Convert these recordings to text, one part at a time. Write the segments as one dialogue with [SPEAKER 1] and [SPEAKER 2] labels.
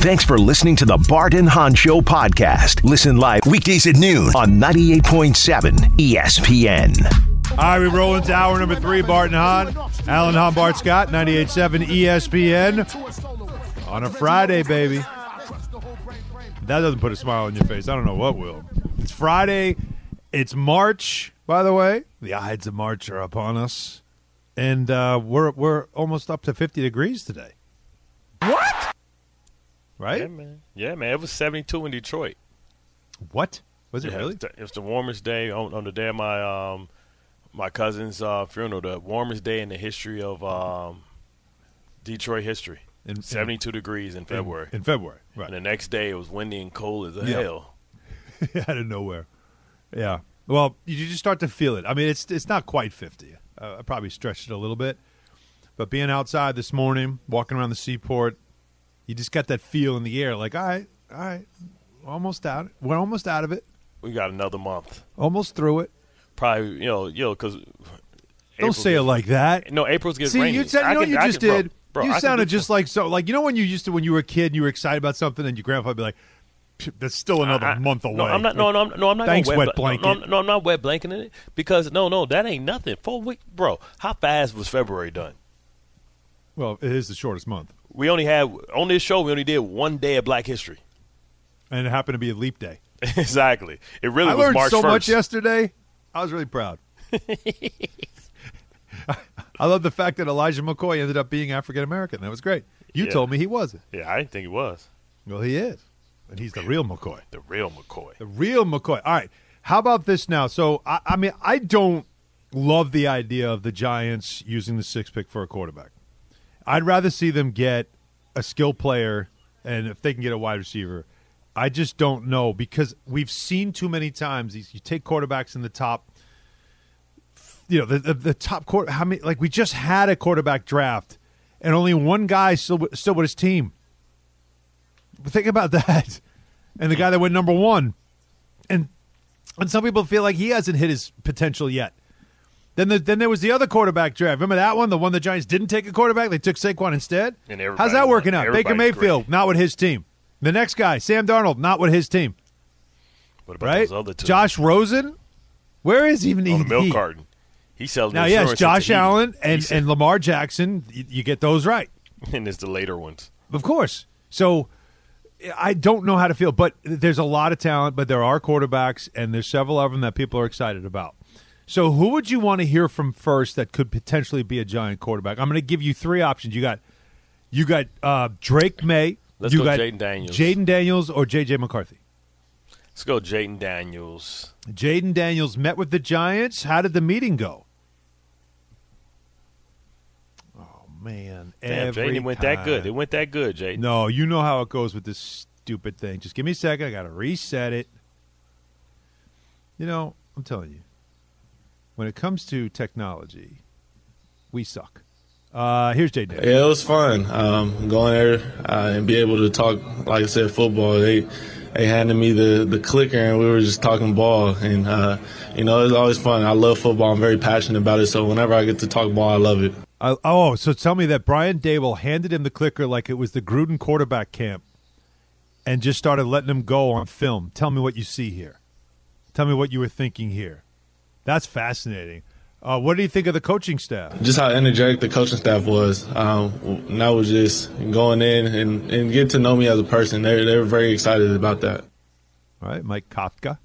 [SPEAKER 1] Thanks for listening to the Bart and Hahn Show podcast. Listen live weekdays at noon on 98.7 ESPN.
[SPEAKER 2] All right, we roll into hour number three. Bart and Hahn, Alan Hahn, Bart Scott, 98.7 ESPN on a Friday, baby. That doesn't put a smile on your face. I don't know what will. It's Friday. It's March, by the way. The Ides of March are upon us, and uh, we're we're almost up to 50 degrees today. Right?
[SPEAKER 3] Yeah, man. Yeah, man. It was 72 in Detroit.
[SPEAKER 2] What was it
[SPEAKER 3] Yeah,
[SPEAKER 2] really?
[SPEAKER 3] It was, the, it was the warmest day on, on the day of my um my cousin's uh, funeral. The warmest day in the history of um, Detroit history.
[SPEAKER 2] In- in-
[SPEAKER 3] 72 degrees in February.
[SPEAKER 2] In February, right?
[SPEAKER 3] and the next day it was windy and cold as
[SPEAKER 2] Yeah.
[SPEAKER 3] hell.
[SPEAKER 2] out of nowhere. Yeah. Well, you just start to feel it. I mean, it's it's not quite fifty. Uh, I probably stretched it a little bit, but being outside this morning, walking around the seaport, you just got that feel in the air. Like, all right, all right, almost out. We're almost out of it.
[SPEAKER 3] We got another month.
[SPEAKER 2] Almost through it.
[SPEAKER 3] Probably, you know, you know, because
[SPEAKER 2] Don't say it like that.
[SPEAKER 3] No, April's gets
[SPEAKER 2] See,
[SPEAKER 3] rainy.
[SPEAKER 2] you said you know
[SPEAKER 3] can-
[SPEAKER 2] what you
[SPEAKER 3] I
[SPEAKER 2] just
[SPEAKER 3] can-
[SPEAKER 2] did.
[SPEAKER 3] bro, I
[SPEAKER 2] you sounded just like so. Like you know when you used to when you were a kid and you were excited about something, and your grandpa would be like, "Psh, "That's still another
[SPEAKER 3] I-
[SPEAKER 2] month away."
[SPEAKER 3] No, I'm not. No, no, I'm, no, I'm not.
[SPEAKER 2] Thanks, wet
[SPEAKER 3] wet
[SPEAKER 2] blanket.
[SPEAKER 3] No, no, no, I'm not wet blanketing it because no, no, that ain't nothing. Four weeks, bro. How fast was February done?
[SPEAKER 2] Well, it is the shortest month,
[SPEAKER 3] We only had on this show. We only did one day of Black History.
[SPEAKER 2] and it happened to be a leap day.
[SPEAKER 3] exactly. It really
[SPEAKER 2] I
[SPEAKER 3] was
[SPEAKER 2] learned
[SPEAKER 3] March
[SPEAKER 2] so
[SPEAKER 3] 1st.
[SPEAKER 2] much yesterday. I was really proud. I love the fact that Elijah McCoy ended up being African American. That was great. You
[SPEAKER 3] Yeah.
[SPEAKER 2] told me he wasn't.
[SPEAKER 3] Yeah, I didn't think he was
[SPEAKER 2] Well, he is, and he's the real McCoy.
[SPEAKER 3] the real McCoy.
[SPEAKER 2] The real McCoy. All right. How about this now? So, I, I mean, I don't love the idea of the Giants using the six pick for a quarterback. I'd rather see them get a skill player, and if they can get a wide receiver, I just don't know because we've seen too many times these. You take quarterbacks in the top, you know, the the, the top quarter. How many? Like we just had a quarterback draft, and only one guy still still with his team. But Think about that, and the guy that went number one, and and some people feel like he hasn't hit his potential yet. Then, the, then there was the other quarterback draft. Remember that one? The one the Giants didn't take a quarterback. They took Saquon instead.
[SPEAKER 3] And
[SPEAKER 2] How's that working out? Baker Mayfield, not with his team. The next guy, Sam Darnold, not with his team.
[SPEAKER 3] What about
[SPEAKER 2] Right?
[SPEAKER 3] those other two?
[SPEAKER 2] Josh Rosen, where is even
[SPEAKER 3] on the milk
[SPEAKER 2] he-
[SPEAKER 3] carton. He's selling
[SPEAKER 2] Now, yes, Josh. Allen and, and Lamar Jackson. You, you get those right,
[SPEAKER 3] and it's the later ones.
[SPEAKER 2] of course. So I don't know how to feel, but there's a lot of talent. But there are quarterbacks, and there's several of them that people are excited about. So who would you want to hear from first that could potentially be a giant quarterback? I'm going to give you three options. You got you got uh, Drake Maye.
[SPEAKER 3] Let's
[SPEAKER 2] you
[SPEAKER 3] go
[SPEAKER 2] got
[SPEAKER 3] Jayden Daniels.
[SPEAKER 2] Jayden Daniels or J.J. McCarthy.
[SPEAKER 3] Let's go, Jayden Daniels.
[SPEAKER 2] Jayden Daniels met with the Giants. How did the meeting go? Oh man,
[SPEAKER 3] Damn,
[SPEAKER 2] every
[SPEAKER 3] Jaden went that good. It went that good, Jaden.
[SPEAKER 2] No, you know how it goes with this stupid thing. Just give me a second. I got to reset it. You know, I'm telling you, when it comes to technology, we suck. Uh, here's. Daniels.
[SPEAKER 4] Yeah, it was fun. Um, going there uh, and be able to talk, like I said, football. They they handed me the, the clicker and we were just talking ball. And uh, you know, it's always fun. I love football. I'm very passionate about it. So whenever I get to talk ball, I love it.
[SPEAKER 2] Uh, oh, so tell me that Brian Daboll handed him the clicker like it was the Gruden quarterback camp, and just started letting him go on film. Tell me what you see here. Tell me what you were thinking here. That's fascinating. Uh, what do you think of the coaching staff?
[SPEAKER 4] Just how energetic the coaching staff was. Um, and that was just going in and, and get to know me as a person. They they were very excited about that.
[SPEAKER 2] All right, Mike Kafka,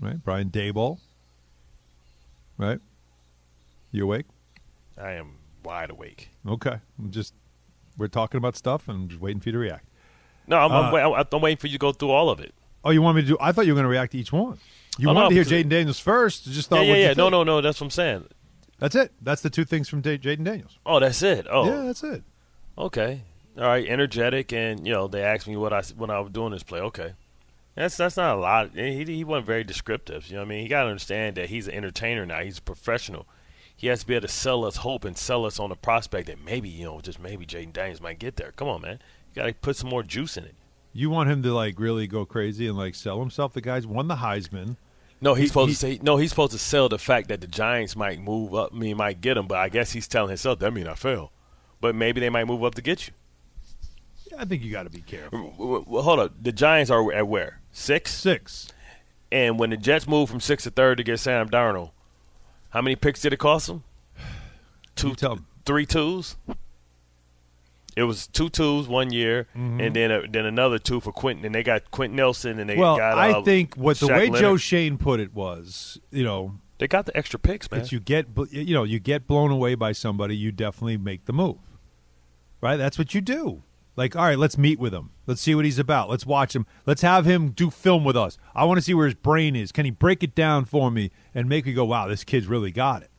[SPEAKER 2] right? Brian Daboll, right? You awake?
[SPEAKER 3] I am wide awake.
[SPEAKER 2] Okay, I'm just we're talking about stuff and I'm just waiting for you to react.
[SPEAKER 3] No, I'm,
[SPEAKER 2] Uh,
[SPEAKER 3] I'm, I'm waiting for you to go through all of it.
[SPEAKER 2] Oh, you want me to do? I thought you were going to react to each one. You wanted to hear Jayden Daniels first. Just thought,
[SPEAKER 3] yeah, yeah, yeah. No, no, no. That's what I'm saying.
[SPEAKER 2] That's it. That's the two things from Jayden Daniels.
[SPEAKER 3] Oh, that's it. Oh,
[SPEAKER 2] Yeah, that's it.
[SPEAKER 3] okay. All right, energetic, and you know they asked me what I when I was doing this play. Okay, that's that's not a lot. He he wasn't very descriptive. You know what I mean? He got to understand that he's an entertainer now. He's a professional. He has to be able to sell us hope and sell us on the prospect that maybe you know just maybe Jayden Daniels might get there. Come on, man. You got to put some more juice in it.
[SPEAKER 2] You want him to like really go crazy and like sell himself. The guy's won the Heisman.
[SPEAKER 3] No, he's
[SPEAKER 2] He-
[SPEAKER 3] supposed
[SPEAKER 2] he-
[SPEAKER 3] to say no. He's supposed to sell the fact that the Giants might move up. I mean, might get him, but I guess he's telling himself that mean I fail. But maybe they might move up to get you.
[SPEAKER 2] I think you got to be careful.
[SPEAKER 3] Well, hold up. The Giants are at where six,
[SPEAKER 2] Six.
[SPEAKER 3] and when the Jets moved from six to third to get Sam Darnold, how many picks did it cost them? Two,
[SPEAKER 2] You tell 'em.
[SPEAKER 3] three twos. It was two twos one year, and then uh, then another two for Quenton, and they got Quenton Nelson, and they
[SPEAKER 2] Well,
[SPEAKER 3] got.
[SPEAKER 2] I
[SPEAKER 3] uh,
[SPEAKER 2] think what the Shaquille
[SPEAKER 3] Leonard.
[SPEAKER 2] Joe Schoen put it was, you know,
[SPEAKER 3] they got the extra picks, man.
[SPEAKER 2] You get you know you get blown away by somebody, you definitely make the move, right? That's what you do. Like, all right, let's meet with him. Let's see what he's about. Let's watch him. Let's have him do film with us. I want to see where his brain is. Can he break it down for me and make me go, "Wow, this kid's really got it."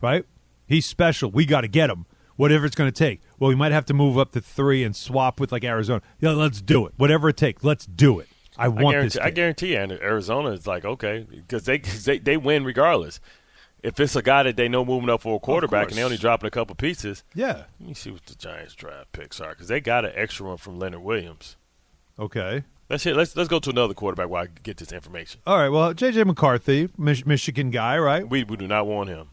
[SPEAKER 2] Right? He's special. We got to get him. Whatever it's going to take. Well, we might have to move up to three and swap with like Arizona. Yeah, let's do it. Whatever it takes. Let's do it. I
[SPEAKER 3] I
[SPEAKER 2] want
[SPEAKER 3] guarantee,
[SPEAKER 2] this.
[SPEAKER 3] I guarantee you, and Arizona is like okay because they, they they win regardless. If it's a guy that they know moving up for a quarterback and they only dropping a couple pieces,
[SPEAKER 2] Yeah.
[SPEAKER 3] let me see what the Giants draft picks are because they got an extra one from Leonard Williams.
[SPEAKER 2] Okay.
[SPEAKER 3] Let's hit, let's let's go to another quarterback while I get this information.
[SPEAKER 2] All right. Well, JJ McCarthy, Mich- Michigan guy, right?
[SPEAKER 3] We we do not want him.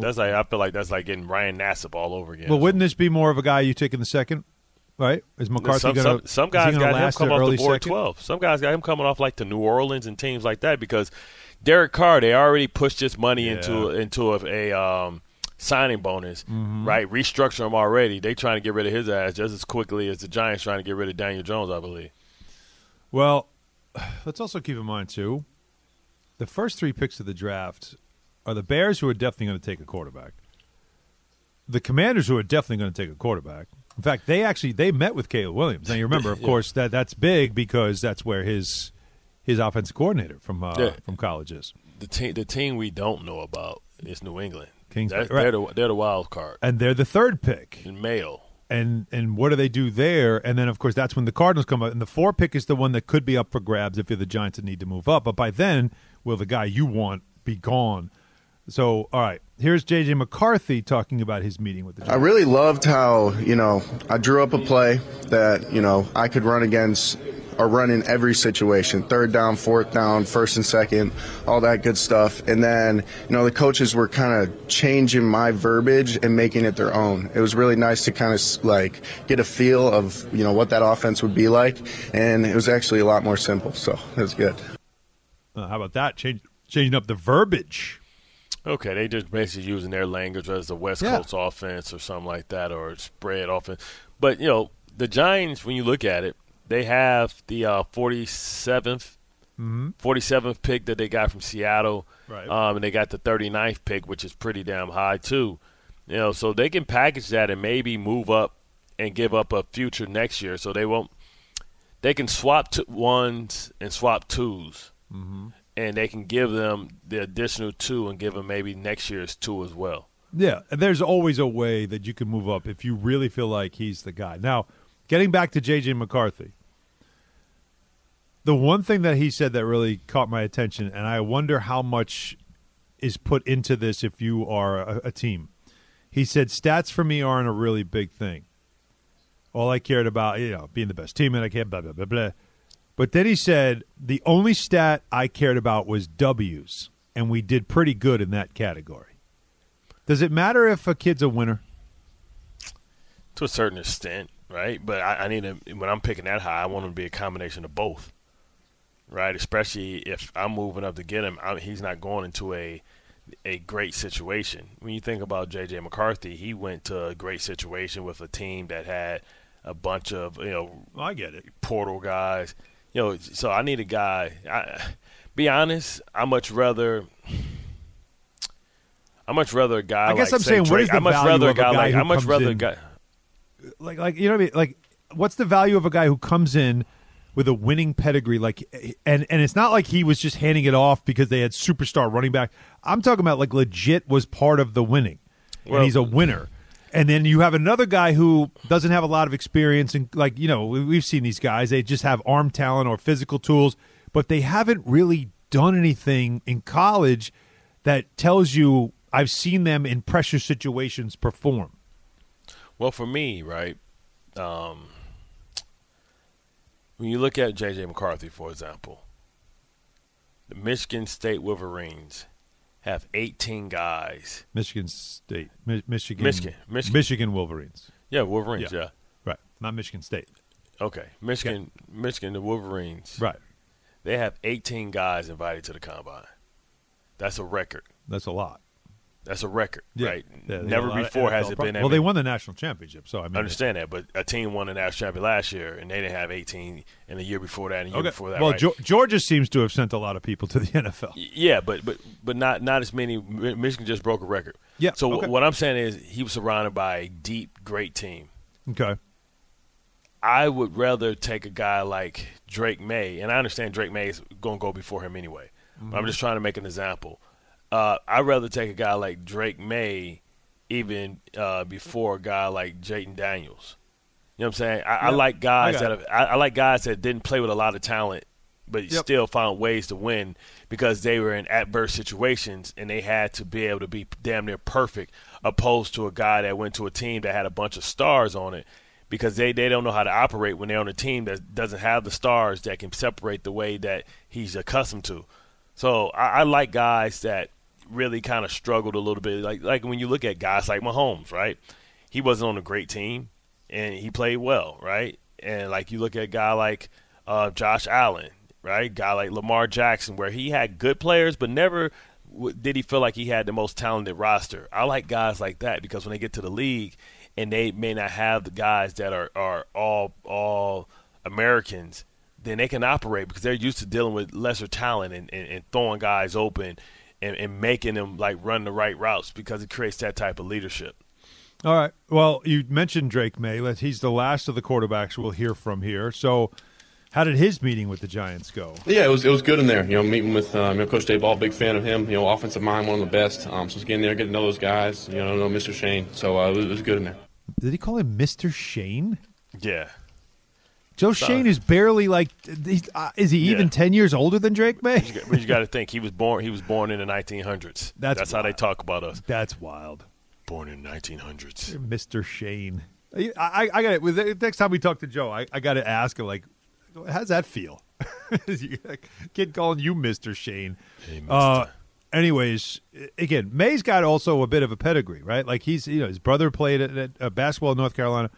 [SPEAKER 3] That's like I feel like that's like getting Ryan Nassib all over again.
[SPEAKER 2] Well, wouldn't this be more of a guy you take in the second? Right? Is McCarthy
[SPEAKER 3] some,
[SPEAKER 2] going to?
[SPEAKER 3] some, some guys got him
[SPEAKER 2] the
[SPEAKER 3] off the board
[SPEAKER 2] second?
[SPEAKER 3] twelve. Some guys got him coming off like to New Orleans and teams like that because Derek Carr they already pushed this money into into a, a um, signing bonus,
[SPEAKER 2] Mm-hmm.
[SPEAKER 3] right? Restructure him already. They trying to get rid of his ass just as quickly as the Giants trying to get rid of Daniel Jones, I believe.
[SPEAKER 2] Well, let's also keep in mind too, the first three picks of the draft are the Bears, who are definitely going to take a quarterback. The Commanders, who are definitely going to take a quarterback. In fact, they actually they met with Caleb Williams. Now you remember, of
[SPEAKER 3] Yeah.
[SPEAKER 2] course, that that's big because that's where his his offensive coordinator from uh,
[SPEAKER 3] Yeah.
[SPEAKER 2] from college is.
[SPEAKER 3] The team the team we don't know about is New England.
[SPEAKER 2] Kingsbury, right.
[SPEAKER 3] they're, the, they're the wild card.
[SPEAKER 2] And they're the third pick.
[SPEAKER 3] In Mayo.
[SPEAKER 2] and and what do they do there? And then of course that's when the Cardinals come up, and the four pick is the one that could be up for grabs if you're the Giants that need to move up. But by then, will the guy you want be gone? So all right, here's JJ McCarthy talking about his meeting with the
[SPEAKER 5] I really loved how, you know, I drew up a play that, you know, I could run against or run in every situation third down, fourth down, first and second, all that good stuff. And then, you know, the coaches were kind of changing my verbiage and making it their own. It was really nice to kind of like get a feel of, you know, what that offense would be like. And it was actually a lot more simple. So it was good.
[SPEAKER 2] Uh, how about that? Change, changing up the verbiage.
[SPEAKER 3] Okay, they just basically using their language as the West
[SPEAKER 2] Yeah.
[SPEAKER 3] Coast offense or something like that, or spread offense. But you know, the Giants, when you look at it, they have the uh, 47th, 47th pick that they got from Seattle,
[SPEAKER 2] Right.
[SPEAKER 3] um, and they got the 39th pick, which is pretty damn high too. You know, so they can package that and maybe move up and give up a future next year. So they won't. They can swap t- ones and swap 2s and they can give them the additional two and give them maybe next year's two as well.
[SPEAKER 2] Yeah, and there's always a way that you can move up if you really feel like he's the guy. Now, getting back to JJ McCarthy, the one thing that he said that really caught my attention, and I wonder how much is put into this if you are a, a team. He said, "Stats for me aren't a really big thing. All I cared about, you know, being the best team, and I can't blah blah blah blah." But then he said, "The only stat I cared about was W's, and we did pretty good in that category." Does it matter if a kid's a winner?
[SPEAKER 3] To a certain extent, right? But I, I need to, when I'm picking that high, I want him to be a combination of both, right? Especially if I'm moving up to get him, I, he's not going into a a great situation. When you think about J.J. McCarthy, he went to a great situation with a team that had a bunch of you know
[SPEAKER 2] I get it.
[SPEAKER 3] portal guys. You know, so I need a guy. I, be honest, I much rather. I much rather a guy.
[SPEAKER 2] I guess
[SPEAKER 3] like,
[SPEAKER 2] I'm
[SPEAKER 3] say,
[SPEAKER 2] saying, what
[SPEAKER 3] Drake.
[SPEAKER 2] is the
[SPEAKER 3] I much
[SPEAKER 2] value
[SPEAKER 3] rather
[SPEAKER 2] of a
[SPEAKER 3] guy
[SPEAKER 2] guy
[SPEAKER 3] like. I much rather a guy.
[SPEAKER 2] Like, like you know what I mean? Like, what's the value of a guy who comes in with a winning pedigree? Like, and and it's not like he was just handing it off because they had superstar running back. I'm talking about like legit was part of the winning,
[SPEAKER 3] Well-
[SPEAKER 2] and he's a winner. And then you have another guy who doesn't have a lot of experience, and like you know, we- we've seen these guys. They just have arm talent or physical tools, but they haven't really done anything in college that tells you I've seen them in pressure situations perform.
[SPEAKER 3] Well, for me, right. Um, when you look at J.J. McCarthy, for example, the Michigan State Wolverines have 18 guys.
[SPEAKER 2] Michigan State, Mi- Michigan,
[SPEAKER 3] Michigan, Michigan.
[SPEAKER 2] Michigan Wolverines.
[SPEAKER 3] Yeah, Wolverines.
[SPEAKER 2] Yeah.
[SPEAKER 3] yeah.
[SPEAKER 2] Right, not Michigan State.
[SPEAKER 3] Okay, Michigan, Michigan, the Wolverines.
[SPEAKER 2] Right.
[SPEAKER 3] They have 18 guys invited to the combine. That's a record.
[SPEAKER 2] That's a lot.
[SPEAKER 3] That's a record,
[SPEAKER 2] Yeah.
[SPEAKER 3] right?
[SPEAKER 2] Yeah,
[SPEAKER 3] Never
[SPEAKER 2] have a lot of
[SPEAKER 3] before has it been. that
[SPEAKER 2] Well, they won the national championship, so I mean,
[SPEAKER 3] I understand that, but a team won the national championship last year, and they didn't have 18 in the year before that, and the year
[SPEAKER 2] Okay.
[SPEAKER 3] before that.
[SPEAKER 2] well,
[SPEAKER 3] right?
[SPEAKER 2] Geo- Georgia seems to have sent a lot of people to the NFL.
[SPEAKER 3] Yeah, but but but not not as many. Michigan just broke a record.
[SPEAKER 2] Yeah,
[SPEAKER 3] So
[SPEAKER 2] okay.
[SPEAKER 3] what I'm saying is he was surrounded by a deep, great team.
[SPEAKER 2] Okay.
[SPEAKER 3] I would rather take a guy like Drake Maye, and I understand Drake Maye is going to go before him anyway. But I'm mm-hmm. just trying to make an example. Uh, I'd rather take a guy like Drake Maye even uh, before a guy like Jayden Daniels. You know what I'm saying? I, I like guys
[SPEAKER 2] I
[SPEAKER 3] that have, I, I like guys that didn't play with a lot of talent, but
[SPEAKER 2] Yep.
[SPEAKER 3] still found ways to win because they were in adverse situations and they had to be able to be damn near perfect, opposed to a guy that went to a team that had a bunch of stars on it because they, they don't know how to operate when they're on a team that doesn't have the stars that can separate the way that he's accustomed to. So I, I like guys that really kind of struggled a little bit. Like like when you look at guys like Mahomes, right? He wasn't on a great team and he played well, right? And like you look at a guy like uh, Josh Allen, right? Guy like Lamar Jackson, where he had good players, but never did he feel like he had the most talented roster. I like guys like that because when they get to the league and they may not have the guys that are, are all all Americans, then they can operate because they're used to dealing with lesser talent and, and, and throwing guys open and, and making them like run the right routes because it creates that type of leadership.
[SPEAKER 2] All right. Well, you mentioned Drake Maye. Let- He's the last of the quarterbacks we'll hear from here. So, how did his meeting with the Giants go?
[SPEAKER 6] Yeah, it was it was good in there. You know, meeting with um, you know, Coach Daboll, big fan of him. You know, offensive mind, one of the best. Um, so just getting there, getting to know those guys. You know, know Mr. Schoen. So uh, it, was, it was good in there.
[SPEAKER 2] Did he call him Mister Schoen?
[SPEAKER 3] Yeah.
[SPEAKER 2] Joe Schoen is barely like. Uh, is he even
[SPEAKER 3] Yeah.
[SPEAKER 2] ten years older than Drake Maye?
[SPEAKER 3] But you got to think he was born. He was born in the 1900s.
[SPEAKER 2] That's
[SPEAKER 3] how they talk about us.
[SPEAKER 2] That's wild.
[SPEAKER 3] Born in 1900s.
[SPEAKER 2] Mister Schoen. I, I, I got it. Next time we talk to Joe, I, I got to ask him like, how's that feel? Kid calling you Mister Schoen.
[SPEAKER 3] Hey,
[SPEAKER 2] Uh, anyways, again, Maye's got also a bit of a pedigree, right? Like he's you know his brother played at, at basketball in North Carolina.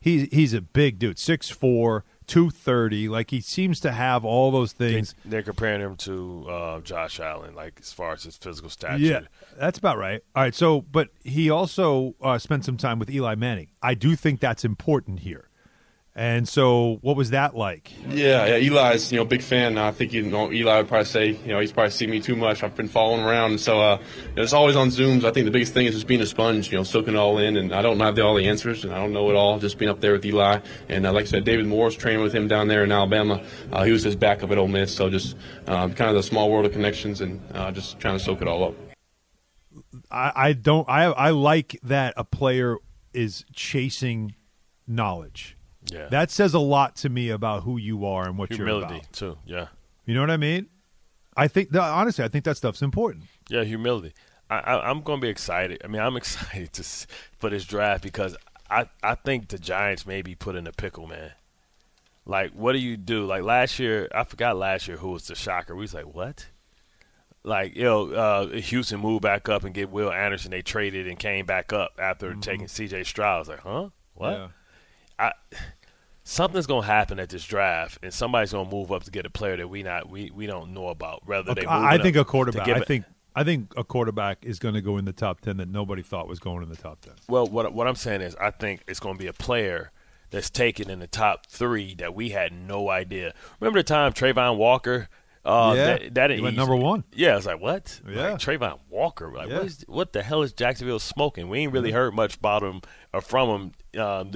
[SPEAKER 2] He's he's a big dude, 6'4", 230. Like he seems to have all those things.
[SPEAKER 3] They're comparing him to uh, Josh Allen, like as far as his physical stature.
[SPEAKER 2] Yeah, that's about right. All right, so but he also uh, spent some time with Eli Manning. I do think that's important here. And so, what was that like?
[SPEAKER 6] Yeah, yeah. Eli's you know big fan. I think you know Eli would probably say you know he's probably seen me too much. I've been following around, and so uh, you know, it's always on Zooms. I think the biggest thing is just being a sponge, you know, soaking it all in. And I don't have the, all the answers, and I don't know it all. Just being up there with Eli, and uh, like I said, David Morris training with him down there in Alabama. Uh, he was his backup at Ole Miss, so just uh, kind of the small world of connections, and uh, just trying to soak it all up.
[SPEAKER 2] I, I don't. I I like that a player is chasing knowledge.
[SPEAKER 3] Yeah.
[SPEAKER 2] That says a lot to me about who you are and what you're
[SPEAKER 3] humility
[SPEAKER 2] about.
[SPEAKER 3] too. Yeah.
[SPEAKER 2] You know what I mean? I think honestly, I think that stuff's important.
[SPEAKER 3] Yeah, humility. I, I, I'm going to be excited. I mean, I'm excited to for this draft because I, I think the Giants may be put in a pickle, man. Like, what do you do? Like last year, I forgot last year who was the shocker. We was like, what? Like, you know, uh, Houston moved back up and get Will Anderson. They traded and came back up after taking C.J. Stroud. I was like, huh? What?
[SPEAKER 2] Yeah.
[SPEAKER 3] I something's gonna happen at this draft, and somebody's gonna move up to get a player that we not we, we don't know about. Whether they,
[SPEAKER 2] I, I think a quarterback. I think I think a quarterback is going to go in the top ten that nobody thought was going in the top ten.
[SPEAKER 3] Well, what what I'm saying is, I think it's going to be a player that's taken in the top three that we had no idea. Remember the time Travon Walker? Uh,
[SPEAKER 2] Yeah,
[SPEAKER 3] that, that
[SPEAKER 2] he went number one.
[SPEAKER 3] Yeah, I was like, what?
[SPEAKER 2] Yeah.
[SPEAKER 3] like, Travon Walker. Like,
[SPEAKER 2] Yeah.
[SPEAKER 3] what, is, what the hell is Jacksonville smoking? We ain't really heard much about him or from him um,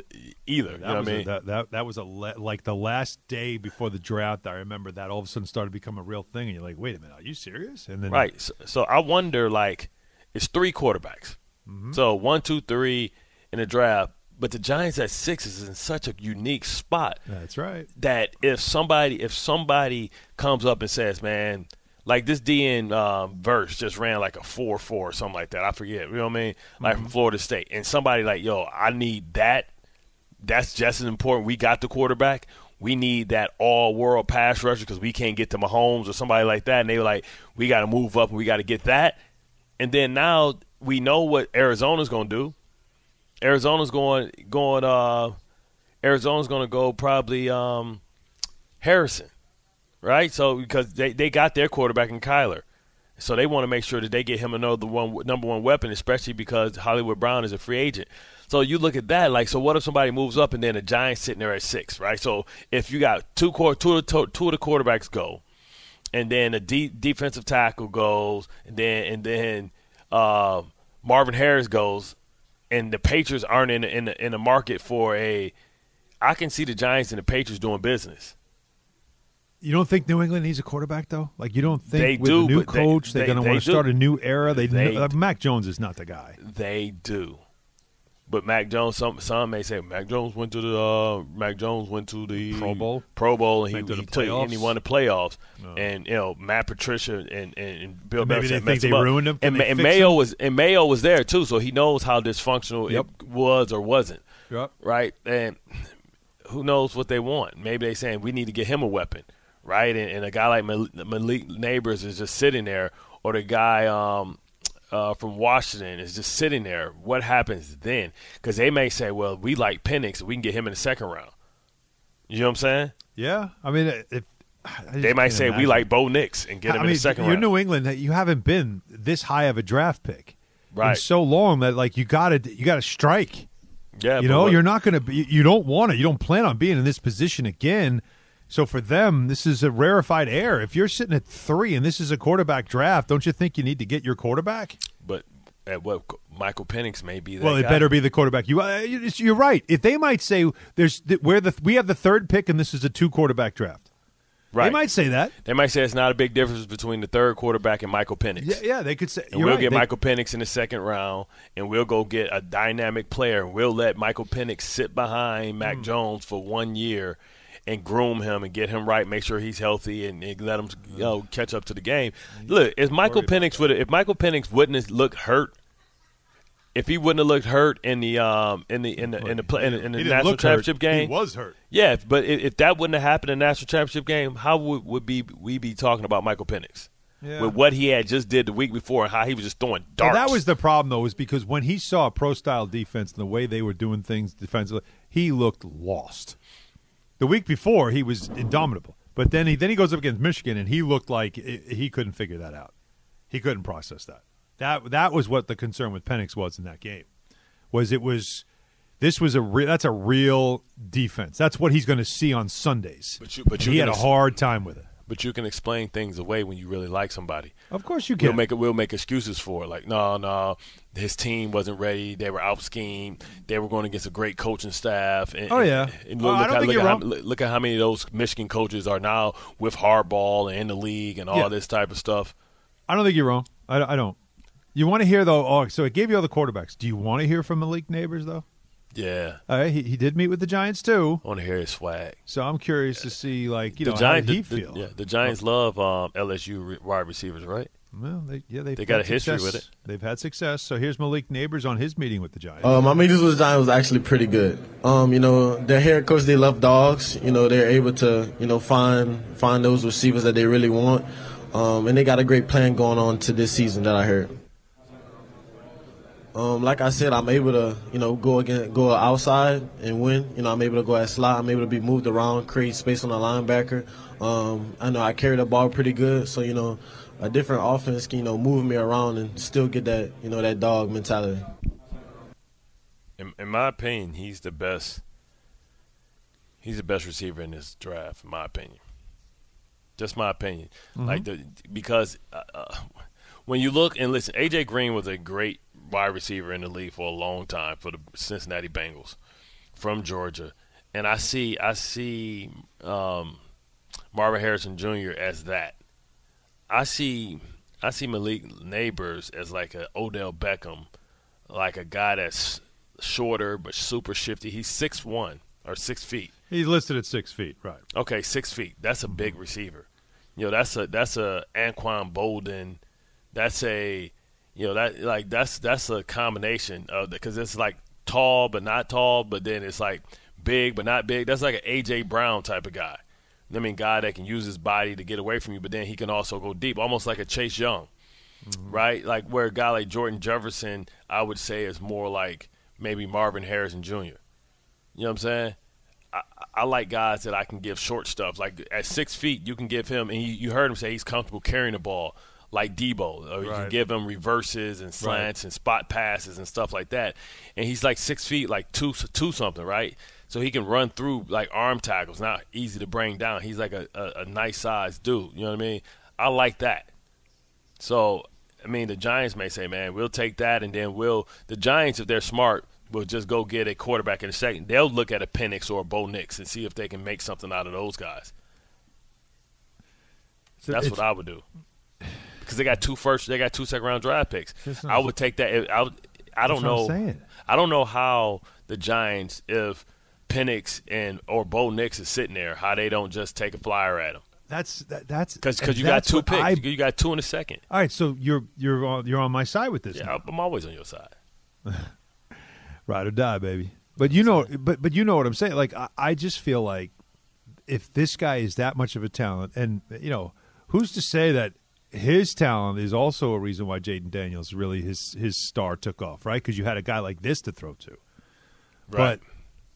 [SPEAKER 3] either. you
[SPEAKER 2] That
[SPEAKER 3] know
[SPEAKER 2] was
[SPEAKER 3] what I
[SPEAKER 2] a,
[SPEAKER 3] mean?
[SPEAKER 2] that, that that was a le- like the last day before the draft. I remember that all of a sudden started to become a real thing, and you're like, wait a minute, are you serious? And then
[SPEAKER 3] Right. So, so I wonder, like, it's three quarterbacks.
[SPEAKER 2] Mm-hmm.
[SPEAKER 3] So one, two, three in the draft. But the Giants at six is in such a unique spot.
[SPEAKER 2] that's right.
[SPEAKER 3] that if somebody if somebody comes up and says, "Man, like this DN um, verse just ran like a four four or something like that," I forget. You know what I mean? Like from Florida State, and somebody like, "Yo, I need that." That's just as important. We got the quarterback. We need that all world pass rusher because we can't get to Mahomes or somebody like that. And they were like, "We got to move up and we got to get that." And then now we know what Arizona's going to do. Arizona's going going uh Arizona's going to go probably um, Harrison, right? So because they, they got their quarterback in Kyler. So they want to make sure that they get him another one number one weapon, especially because Hollywood Brown is a free agent. So you look at that, like, so what if somebody moves up and then the Giants sitting there at six, right? So if you got two core, two two, two of the quarterbacks go, and then a deep defensive tackle goes, and then and then uh, Marvin Harris goes, and the Patriots aren't in the, in the, in the market for a. I can see the Giants and the Patriots doing business.
[SPEAKER 2] You don't think New England needs a quarterback though? Like you don't think
[SPEAKER 3] they
[SPEAKER 2] with
[SPEAKER 3] do,
[SPEAKER 2] a new coach
[SPEAKER 3] they,
[SPEAKER 2] are going to want to start a new era? They,
[SPEAKER 3] They-
[SPEAKER 2] like, uh, Mac Jones is not the guy.
[SPEAKER 3] They do. But Mac Jones, some some may say Mac Jones went to the uh, Mac Jones went to the
[SPEAKER 2] Pro Bowl?
[SPEAKER 3] Pro Bowl, and he, he took and he won the playoffs.
[SPEAKER 2] No.
[SPEAKER 3] And you know Matt Patricia and, and, and Bill
[SPEAKER 2] And maybe
[SPEAKER 3] Belichick
[SPEAKER 2] they think they
[SPEAKER 3] up.
[SPEAKER 2] ruined him.
[SPEAKER 3] And, and Mayo
[SPEAKER 2] him?
[SPEAKER 3] was and Mayo was there too, so he knows how dysfunctional
[SPEAKER 2] Yep.
[SPEAKER 3] it was or wasn't.
[SPEAKER 2] Yep.
[SPEAKER 3] Right, and who knows what they want? Maybe they saying we need to get him a weapon, right? And, and a guy like Mal- Malik Nabers is just sitting there, or the guy um, uh, from Washington is just sitting there. What happens then? Because they may say, well, we like Penix, we can get him in the second round. You know what I'm saying?
[SPEAKER 2] Yeah, I mean, if I
[SPEAKER 3] They might say we like Bo Nix and get him
[SPEAKER 2] I
[SPEAKER 3] in
[SPEAKER 2] mean,
[SPEAKER 3] the second
[SPEAKER 2] you're
[SPEAKER 3] round.
[SPEAKER 2] New England. You haven't been this high of a draft pick
[SPEAKER 3] Right.
[SPEAKER 2] so long that like you got to you got to strike.
[SPEAKER 3] yeah,
[SPEAKER 2] you know, you're not going to be. You don't want to. You don't plan on being in this position again. So for them, this is a rarefied air. If you're sitting at three and this is a quarterback draft, don't you think you need to get your quarterback?
[SPEAKER 3] But at what Michael Penix may be
[SPEAKER 2] Well, it
[SPEAKER 3] guy.
[SPEAKER 2] better be the quarterback. You, uh, you- you're right. If they might say there's we're the we have the third pick and this is a two quarterback draft,
[SPEAKER 3] right.
[SPEAKER 2] they might say that.
[SPEAKER 3] They might say it's not a big difference between the third quarterback and Michael Penix.
[SPEAKER 2] Yeah, yeah, they could say.
[SPEAKER 3] And we'll
[SPEAKER 2] right.
[SPEAKER 3] get
[SPEAKER 2] They-
[SPEAKER 3] Michael Penix in the second round, and we'll go get a dynamic player. We'll let Michael Penix sit behind Mac
[SPEAKER 2] Hmm.
[SPEAKER 3] Jones for one year and groom him and get him right, make sure he's healthy, and, and let him you know catch up to the game. Look, if Michael Penix would if Michael Penix wouldn't have looked hurt, if he wouldn't have looked hurt in the um in the in the in the, play, in the, in the national
[SPEAKER 2] look hurt.
[SPEAKER 3] championship game,
[SPEAKER 2] He was hurt.
[SPEAKER 3] yeah, but if, if that wouldn't have happened in the national championship game, how would, would be we be talking about Michael Penix?
[SPEAKER 2] Yeah.
[SPEAKER 3] With what he had just did the week before and how he was just throwing
[SPEAKER 2] Well, that was the problem, though, is because when he saw a pro style defense and the way they were doing things defensively, he looked lost. The week before, he was indomitable, but then he then he goes up against Michigan and he looked like he couldn't figure that out. He couldn't process that. That that was what the concern with Penix was in that game. Was it was this was a re- that's a real defense. That's what he's going to see on Sundays.
[SPEAKER 3] But you- but you
[SPEAKER 2] he had a hard time with it.
[SPEAKER 3] But you can explain things away when you really like somebody.
[SPEAKER 2] Of course, you
[SPEAKER 3] We'll
[SPEAKER 2] can.
[SPEAKER 3] make it. We'll make excuses for it. Like, no, no, his team wasn't ready. They were out schemed. They were going against a great coaching staff. And,
[SPEAKER 2] Oh, yeah.
[SPEAKER 3] And
[SPEAKER 2] Oh,
[SPEAKER 3] look,
[SPEAKER 2] I
[SPEAKER 3] look
[SPEAKER 2] don't
[SPEAKER 3] how,
[SPEAKER 2] think
[SPEAKER 3] look, at how, look at how many of those Michigan coaches are now with Harbaugh and in the league and all
[SPEAKER 2] Yeah.
[SPEAKER 3] this type of stuff.
[SPEAKER 2] I don't think you're wrong. I, I don't. You want to hear though? Oh, so it gave you all the quarterbacks. Do you want to hear from Malik Nabers though?
[SPEAKER 3] Yeah,
[SPEAKER 2] All right, he, he did meet with the Giants too.
[SPEAKER 3] I want to hear his swag.
[SPEAKER 2] So I'm curious to see like you
[SPEAKER 3] the
[SPEAKER 2] know
[SPEAKER 3] Giants,
[SPEAKER 2] how did he
[SPEAKER 3] the, the-
[SPEAKER 2] feel.
[SPEAKER 3] yeah, the Giants love um, LSU re- wide receivers, right?
[SPEAKER 2] Well, they, yeah, they've
[SPEAKER 3] They got
[SPEAKER 2] had
[SPEAKER 3] a history
[SPEAKER 2] success.
[SPEAKER 3] with it.
[SPEAKER 2] They've had success. So here's Malik Nabers on his meeting with the Giants.
[SPEAKER 7] Uh, my meetings with the Giants was actually pretty good. Um, you know, their head coach, they love dogs. You know, they're able to, you know, find find those receivers that they really want. Um, and they got a great plan going on to this season that I heard. Um, like I said, I'm able to, you know, go again, go outside and win. You know, I'm able to go at slot. I'm able to be moved around, create space on the linebacker. Um, I know I carry the ball pretty good, so you know, a different offense can, you know, move me around and still get that, you know, that dog mentality.
[SPEAKER 3] In, in my opinion, he's the best. He's the best receiver in this draft, in my opinion. Just my opinion. Like the because uh, uh, when you look and listen, AJ Green was a great wide receiver in the league for a long time for the Cincinnati Bengals from Georgia, and I see I see um, Marvin Harrison Jr. as that. I see I see Malik Nabers as like a Odell Beckham, like a guy that's shorter but super shifty. He's six one or six feet.
[SPEAKER 2] He's listed at six feet, right?
[SPEAKER 3] Okay, six feet. That's a big receiver. You know, that's a that's a Anquan Boldin. That's a you know that like that's that's a combination of because it's like tall but not tall, but then it's like big but not big. That's like an AJ Brown type of guy. I mean, guy that can use his body to get away from you, but then he can also go deep, almost like a Chase Young, mm-hmm. right? Like where a guy like Jordan Jefferson, I would say, is more like maybe Marvin Harrison Jr. You know what I'm saying? I, I like guys that I can give short stuff. Like at six feet, you can give him, and you, you heard him say he's comfortable carrying the ball like Deebo, or you
[SPEAKER 2] Right.
[SPEAKER 3] can give him reverses and slants and spot passes and stuff like that. And he's like six feet, like two two something, right? So he can run through like arm tackles, not easy to bring down. He's like a, a, a nice sized dude. You know what I mean? I like that. So I mean, the Giants may say, "Man, we'll take that," and then we'll the Giants, if they're smart, will just go get a quarterback in a second. They'll look at a Penix or a Bo Nix and see if they can make something out of those guys.
[SPEAKER 2] So
[SPEAKER 3] That's what I would do. Because they got two first, they got two second round draft picks. I would take that. I would, I don't
[SPEAKER 2] That's what I'm
[SPEAKER 3] know. I don't know how the Giants, if Penix and or Bo Nix is sitting there, how they don't just take a flyer at them.
[SPEAKER 2] That's that, that's
[SPEAKER 3] Because you got two picks.
[SPEAKER 2] I-
[SPEAKER 3] you got two in a second.
[SPEAKER 2] all right, so you're you're on, you're on my side with this.
[SPEAKER 3] Yeah,
[SPEAKER 2] now.
[SPEAKER 3] I'm always on your side.
[SPEAKER 2] ride or die, baby. But you know, but but you know what I'm saying. Like I, I just feel like if this guy is that much of a talent, and you know, who's to say that his talent is also a reason why Jayden Daniels really his his star took off, right? Because you had a guy like this to throw to.
[SPEAKER 3] Right.
[SPEAKER 2] But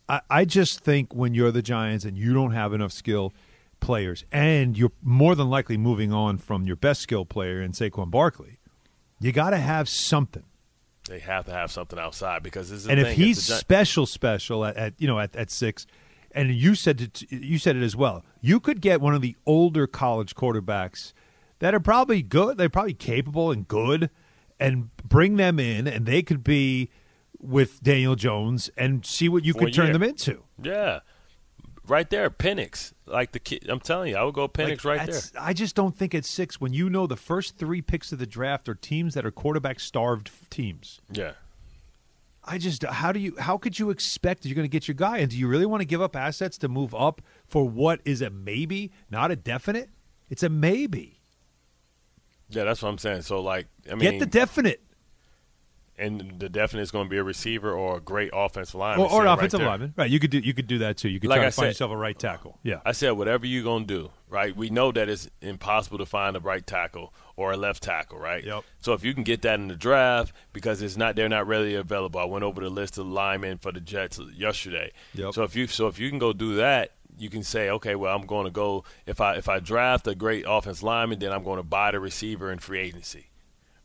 [SPEAKER 2] I, I just think when you're the Giants and you don't have enough skill players, and you're more than likely moving on from your best skill player in Saquon Barkley, you got to have something.
[SPEAKER 3] They have to have something outside because this is the
[SPEAKER 2] and if he's special, special at, at you know at, at six, and you said it, you said it as well. You could get one of the older college quarterbacks that are probably good. They're probably capable and good, and bring them in, and they could be with Daniel Jones and see what you
[SPEAKER 3] For
[SPEAKER 2] could turn
[SPEAKER 3] year.
[SPEAKER 2] them into.
[SPEAKER 3] yeah, right there, Penix. Like the kid, I'm telling you, I would go Penix
[SPEAKER 2] Like,
[SPEAKER 3] right there.
[SPEAKER 2] I just don't think at six when you know the first three picks of the draft are teams that are quarterback starved teams.
[SPEAKER 3] Yeah,
[SPEAKER 2] I just how do you how could you expect that you're going to get your guy and do you really want to give up assets to move up for what is a maybe, not a definite? It's a maybe.
[SPEAKER 3] Yeah, that's what I'm saying. So like, I mean,
[SPEAKER 2] get the definite
[SPEAKER 3] and the definite is going to be a receiver or a great offensive lineman,
[SPEAKER 2] or, or an
[SPEAKER 3] right
[SPEAKER 2] offensive lineman. Right, you could do you could do that too. You could
[SPEAKER 3] Like
[SPEAKER 2] try
[SPEAKER 3] I
[SPEAKER 2] to find
[SPEAKER 3] said-
[SPEAKER 2] yourself a right tackle. Yeah.
[SPEAKER 3] I said, whatever you're going to do, right? We know that it's impossible to find a right tackle or a left tackle, right?
[SPEAKER 2] Yep.
[SPEAKER 3] So if you can get that in the draft, because it's not, they're not readily available. I went over the list of linemen for the Jets yesterday.
[SPEAKER 2] Yep.
[SPEAKER 3] So if you, so if you can go do that, you can say, okay, well, I'm going to go if I if I draft a great offense lineman, then I'm going to buy the receiver in free agency.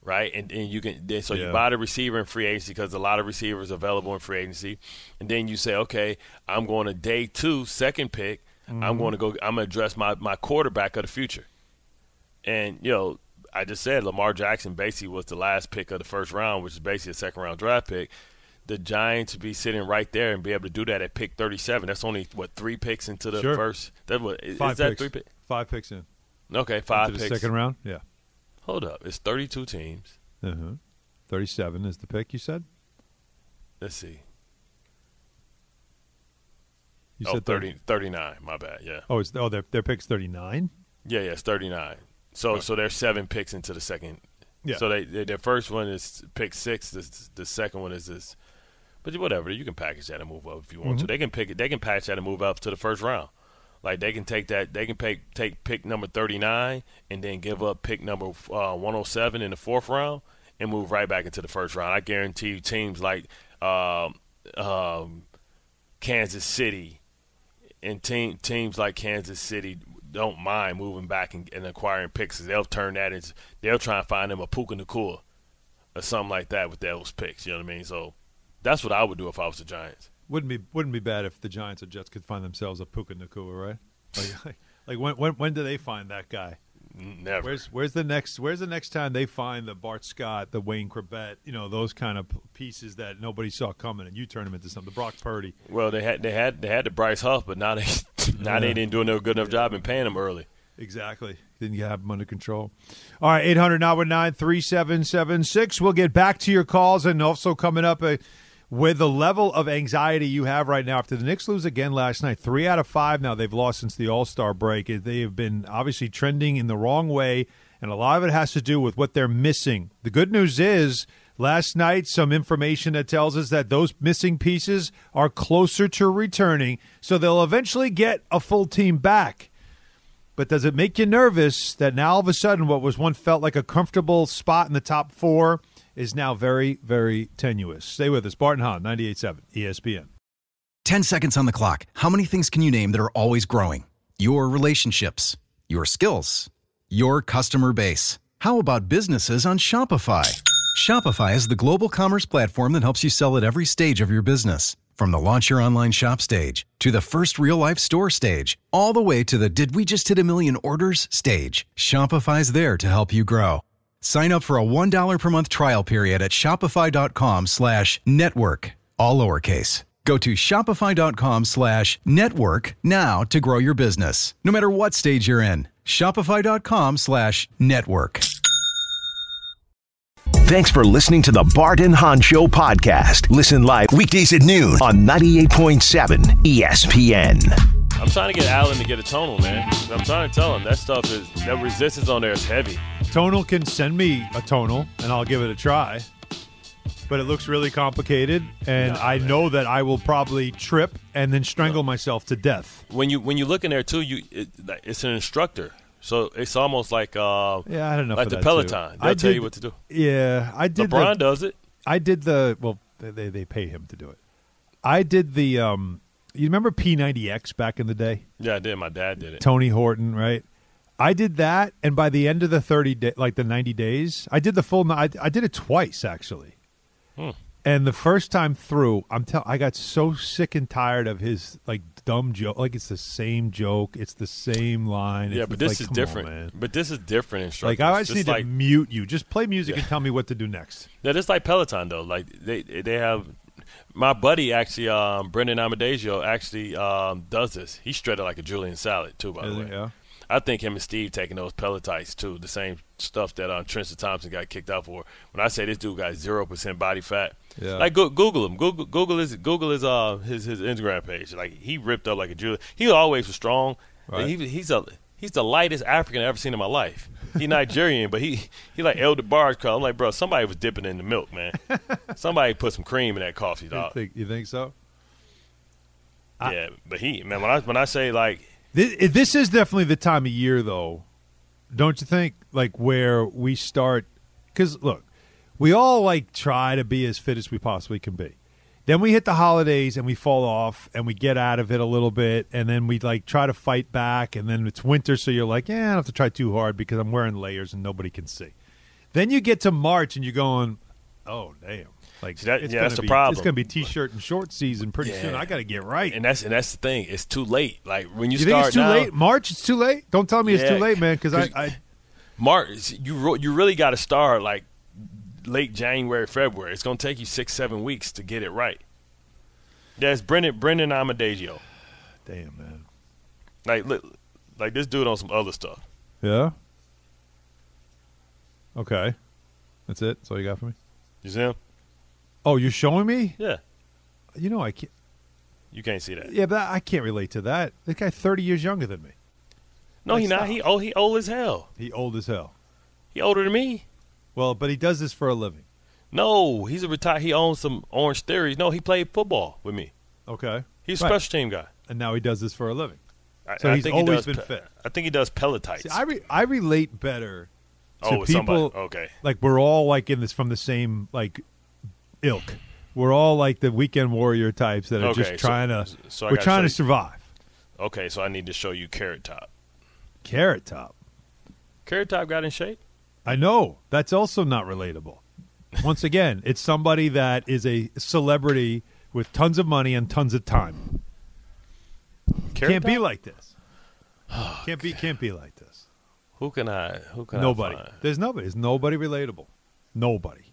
[SPEAKER 3] Right, and, and you can then so
[SPEAKER 2] Yeah.
[SPEAKER 3] you buy the receiver in free agency because a lot of receivers available in free agency, and then you say, okay, I'm going to day two, second pick.
[SPEAKER 2] Mm-hmm.
[SPEAKER 3] I'm going to go. I'm going to address my my quarterback of the future, and you know, I just said Lamar Jackson basically was the last pick of the first round, which is basically a second round draft pick. The Giants be sitting right there and be able to do that at pick 37. That's only what three picks into the
[SPEAKER 2] Sure.
[SPEAKER 3] first. That what is,
[SPEAKER 2] Five
[SPEAKER 3] is that
[SPEAKER 2] picks.
[SPEAKER 3] three pick?
[SPEAKER 2] Five picks in.
[SPEAKER 3] Okay, five
[SPEAKER 2] to the
[SPEAKER 3] picks.
[SPEAKER 2] second round. Yeah.
[SPEAKER 3] Hold up, it's 32 teams.
[SPEAKER 2] Uh-huh. 37 is the pick you said?
[SPEAKER 3] Let's see.
[SPEAKER 2] You
[SPEAKER 3] oh,
[SPEAKER 2] said
[SPEAKER 3] 30, 39. My bad. Yeah.
[SPEAKER 2] Oh, it's oh their their pick's 39.
[SPEAKER 3] Yeah, yeah, it's 39. So so they're seven picks into the second.
[SPEAKER 2] Yeah.
[SPEAKER 3] So they, they their first one is pick six. The the second one is this. But whatever, you can package that and move up if you want to. They can pick it. They can patch that and move up to the first round. Like they can take that. They can pick take pick number 39 and then give up pick number uh, 107 in the fourth round and move right back into the first round. I guarantee you, teams like um, um, Kansas City and team, teams like Kansas City don't mind moving back and, and acquiring picks. They'll turn that into they'll try and find them a Puka Nacua or something like that with those picks. You know what I mean? So that's what I would do if I was the Giants.
[SPEAKER 2] Wouldn't be wouldn't be bad if the Giants or Jets could find themselves a Puka Nacua, right? Like, like, like when, when when do they find that guy?
[SPEAKER 3] Never.
[SPEAKER 2] Where's where's the next where's the next time they find the Bart Scott, the Wayne Chrebet, you know those kind of pieces that nobody saw coming, and you turn them into something. The Brock Purdy,
[SPEAKER 3] well, they had they had they had the Bryce Huff, but now they now they didn't do a good enough job in paying them early.
[SPEAKER 2] exactly. Didn't you have them under control? All right, eight hundred nine one nine three seven seven six. We'll get back to your calls, and also coming up. Uh, with the level of anxiety you have right now after the Knicks lose again last night, three out of five now they've lost since the All Star break. They have been obviously trending in the wrong way, and a lot of it has to do with what they're missing. The good news is last night some information that tells us that those missing pieces are closer to returning, so they'll eventually get a full team back. But does it make you nervous that now all of a sudden what was once felt like a comfortable spot in the top four is now very, very tenuous? Stay with us. Bart and Hahn, 98.7 ESPN.
[SPEAKER 8] 10 seconds on the clock. How many things can you name that are always growing? Your relationships, your skills, your customer base. How about businesses on Shopify? Shopify is the global commerce platform that helps you sell at every stage of your business. From the launch your online shop stage to the first real life store stage, all the way to the did we just hit a million orders stage, Shopify's there to help you grow. Sign up for a $1 per month trial period at shopify.com slash network, all lowercase. Go to shopify.com slash network now to grow your business, no matter what stage you're in. Shopify.com slash network.
[SPEAKER 1] Thanks for listening to the Bart and Hahn Show podcast. Listen live weekdays at noon on 98.7 ESPN.
[SPEAKER 3] I'm trying to get Allen to get a tonal, man. I'm trying to tell him that stuff is that resistance on there is heavy.
[SPEAKER 2] Tonal can send me a tonal, and I'll give it a try. But it looks really complicated, and I know that I will probably trip and then strangle myself to death.
[SPEAKER 3] When you when you look in there too, you it, it's an instructor, so it's almost like uh
[SPEAKER 2] Yeah, I don't know.
[SPEAKER 3] like the Peloton.
[SPEAKER 2] too.
[SPEAKER 3] They'll
[SPEAKER 2] I
[SPEAKER 3] tell
[SPEAKER 2] did-
[SPEAKER 3] you what to do.
[SPEAKER 2] Yeah, I did.
[SPEAKER 3] LeBron
[SPEAKER 2] the,
[SPEAKER 3] does it.
[SPEAKER 2] I did the well. They they pay him to do it. I did the. um You remember P90X back in the day?
[SPEAKER 3] Yeah, I did. My dad did it.
[SPEAKER 2] Tony Horton, right? I did that, and by the end of the thirty day, like the ninety days, I did the full. I, I did it twice actually.
[SPEAKER 3] Hmm.
[SPEAKER 2] And the first time through, I'm tell I got so sick and tired of his like dumb joke. Like it's the same joke, it's the same line.
[SPEAKER 3] Yeah,
[SPEAKER 2] It's
[SPEAKER 3] but
[SPEAKER 2] like,
[SPEAKER 3] this is
[SPEAKER 2] come on,
[SPEAKER 3] different.
[SPEAKER 2] man.
[SPEAKER 3] but this is different instructors.
[SPEAKER 2] Like I just need
[SPEAKER 3] like,
[SPEAKER 2] to mute you. Just play music and tell me what to do next.
[SPEAKER 3] Yeah, just like Peloton though. Like they they have my buddy actually, um, Brendan Ayanbadejo actually um, does this. He shredded like a Julian salad too. By the way,
[SPEAKER 2] Yeah.
[SPEAKER 3] I think him and Steve taking those pelletites too, the same stuff that um, Tristan Thompson got kicked out for. When I say this dude got zero percent body fat,
[SPEAKER 2] Yeah.
[SPEAKER 3] like go, Google him. Google Google his Google his uh his his Instagram page. Like he ripped up like a Julian. He always was strong.
[SPEAKER 2] Right.
[SPEAKER 3] He, he's a he's the lightest African I've ever seen in my life. He Nigerian, but he he like Elder Barge color. I'm like, bro, somebody was dipping in the milk, man. somebody put some cream in that coffee,
[SPEAKER 2] You
[SPEAKER 3] dog.
[SPEAKER 2] think, you think so?
[SPEAKER 3] yeah, but he man, when I when I say like
[SPEAKER 2] This, this is definitely the time of year, though, don't you think? Like where we start, because look, we all like try to be as fit as we possibly can be. Then we hit the holidays and we fall off and we get out of it a little bit, and then we like try to fight back, and then it's winter, so you're like, yeah, I don't have to try too hard because I'm wearing layers and nobody can see. Then you get to March and you're going, oh damn. Like
[SPEAKER 3] See, that-
[SPEAKER 2] it's
[SPEAKER 3] yeah, that's the
[SPEAKER 2] be,
[SPEAKER 3] problem.
[SPEAKER 2] It's going to be t-shirt and short season pretty
[SPEAKER 3] Yeah.
[SPEAKER 2] soon. I got to get right.
[SPEAKER 3] and that's and that's the thing. It's too late. Like when you,
[SPEAKER 2] You think
[SPEAKER 3] start
[SPEAKER 2] it's too
[SPEAKER 3] now,
[SPEAKER 2] late? March? It's too late? Don't tell me it's too late, man. Because I, I
[SPEAKER 3] March, you you really got to start like late January, February. It's gonna take you six, seven weeks to get it right. That's Brendan Brendan Ayanbadejo.
[SPEAKER 2] damn man.
[SPEAKER 3] Like li- like this dude on some other stuff.
[SPEAKER 2] Yeah. Okay, that's it. That's all you got for me.
[SPEAKER 3] You see him?
[SPEAKER 2] Oh, you're showing me?
[SPEAKER 3] Yeah,
[SPEAKER 2] You know I can't.
[SPEAKER 3] you can't see that.
[SPEAKER 2] Yeah, but I can't relate to that. This guy 30 years younger than me.
[SPEAKER 3] No, he
[SPEAKER 2] Like,
[SPEAKER 3] not.
[SPEAKER 2] stop.
[SPEAKER 3] He oh he old as hell.
[SPEAKER 2] He old as hell.
[SPEAKER 3] He older than me.
[SPEAKER 2] Well, but he does this for a living.
[SPEAKER 3] No, he's a retired. He owns some Orange Theories. No, he played football with me.
[SPEAKER 2] Okay.
[SPEAKER 3] He's a
[SPEAKER 2] Right.
[SPEAKER 3] special team guy.
[SPEAKER 2] And now he does this for a living.
[SPEAKER 3] I,
[SPEAKER 2] So
[SPEAKER 3] I
[SPEAKER 2] he's
[SPEAKER 3] think he
[SPEAKER 2] always
[SPEAKER 3] does
[SPEAKER 2] been
[SPEAKER 3] pe-
[SPEAKER 2] fit.
[SPEAKER 3] I think he does Pelotites.
[SPEAKER 2] See, I re- I relate better oh, to
[SPEAKER 3] oh,
[SPEAKER 2] people.
[SPEAKER 3] somebody. Okay.
[SPEAKER 2] Like we're all like in this from the same like ilk. We're all like the weekend warrior types that are
[SPEAKER 3] Okay,
[SPEAKER 2] just
[SPEAKER 3] so-
[SPEAKER 2] trying to.
[SPEAKER 3] so
[SPEAKER 2] we're trying to survive.
[SPEAKER 3] Okay, so I need to show you Carrot Top.
[SPEAKER 2] Carrot Top.
[SPEAKER 3] Carrot Top got in shape.
[SPEAKER 2] I know. That's also not relatable. Once again, it's somebody that is a celebrity with tons of money and tons of time.
[SPEAKER 3] Carrot
[SPEAKER 2] can't be like this. Oh, can't be can't be like this.
[SPEAKER 3] Who can I? Who can
[SPEAKER 2] Nobody.
[SPEAKER 3] I?
[SPEAKER 2] There's nobody. There's nobody relatable. Nobody.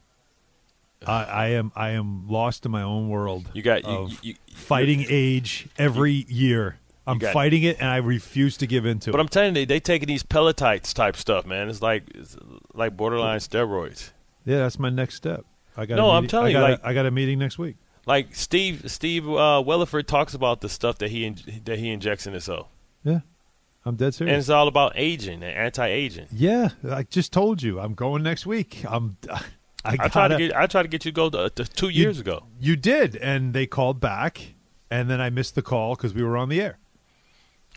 [SPEAKER 2] I, I am I am lost in my own world.
[SPEAKER 3] You got- you- you- you-
[SPEAKER 2] fighting age every year. I'm fighting it and I refuse to give into
[SPEAKER 3] But
[SPEAKER 2] it.
[SPEAKER 3] But I'm telling you, they they taking these Pelotites type stuff, man. It's like it's like borderline steroids.
[SPEAKER 2] yeah, that's my next step. I got.
[SPEAKER 3] No, I'm telling
[SPEAKER 2] I
[SPEAKER 3] you,
[SPEAKER 2] got a-
[SPEAKER 3] like-
[SPEAKER 2] I got a meeting next week.
[SPEAKER 3] Like Steve Steve uh, Weatherford talks about the stuff that he in, that he injects in himself,
[SPEAKER 2] Yeah, I'm dead serious.
[SPEAKER 3] and it's all about aging and anti-aging.
[SPEAKER 2] Yeah, I just told you I'm going next week. I'm. I,
[SPEAKER 3] I
[SPEAKER 2] gotta,
[SPEAKER 3] tried to get I tried to get you to go to, to two
[SPEAKER 2] You-
[SPEAKER 3] years ago.
[SPEAKER 2] You did, and they called back, and then I missed the call because we were on the air,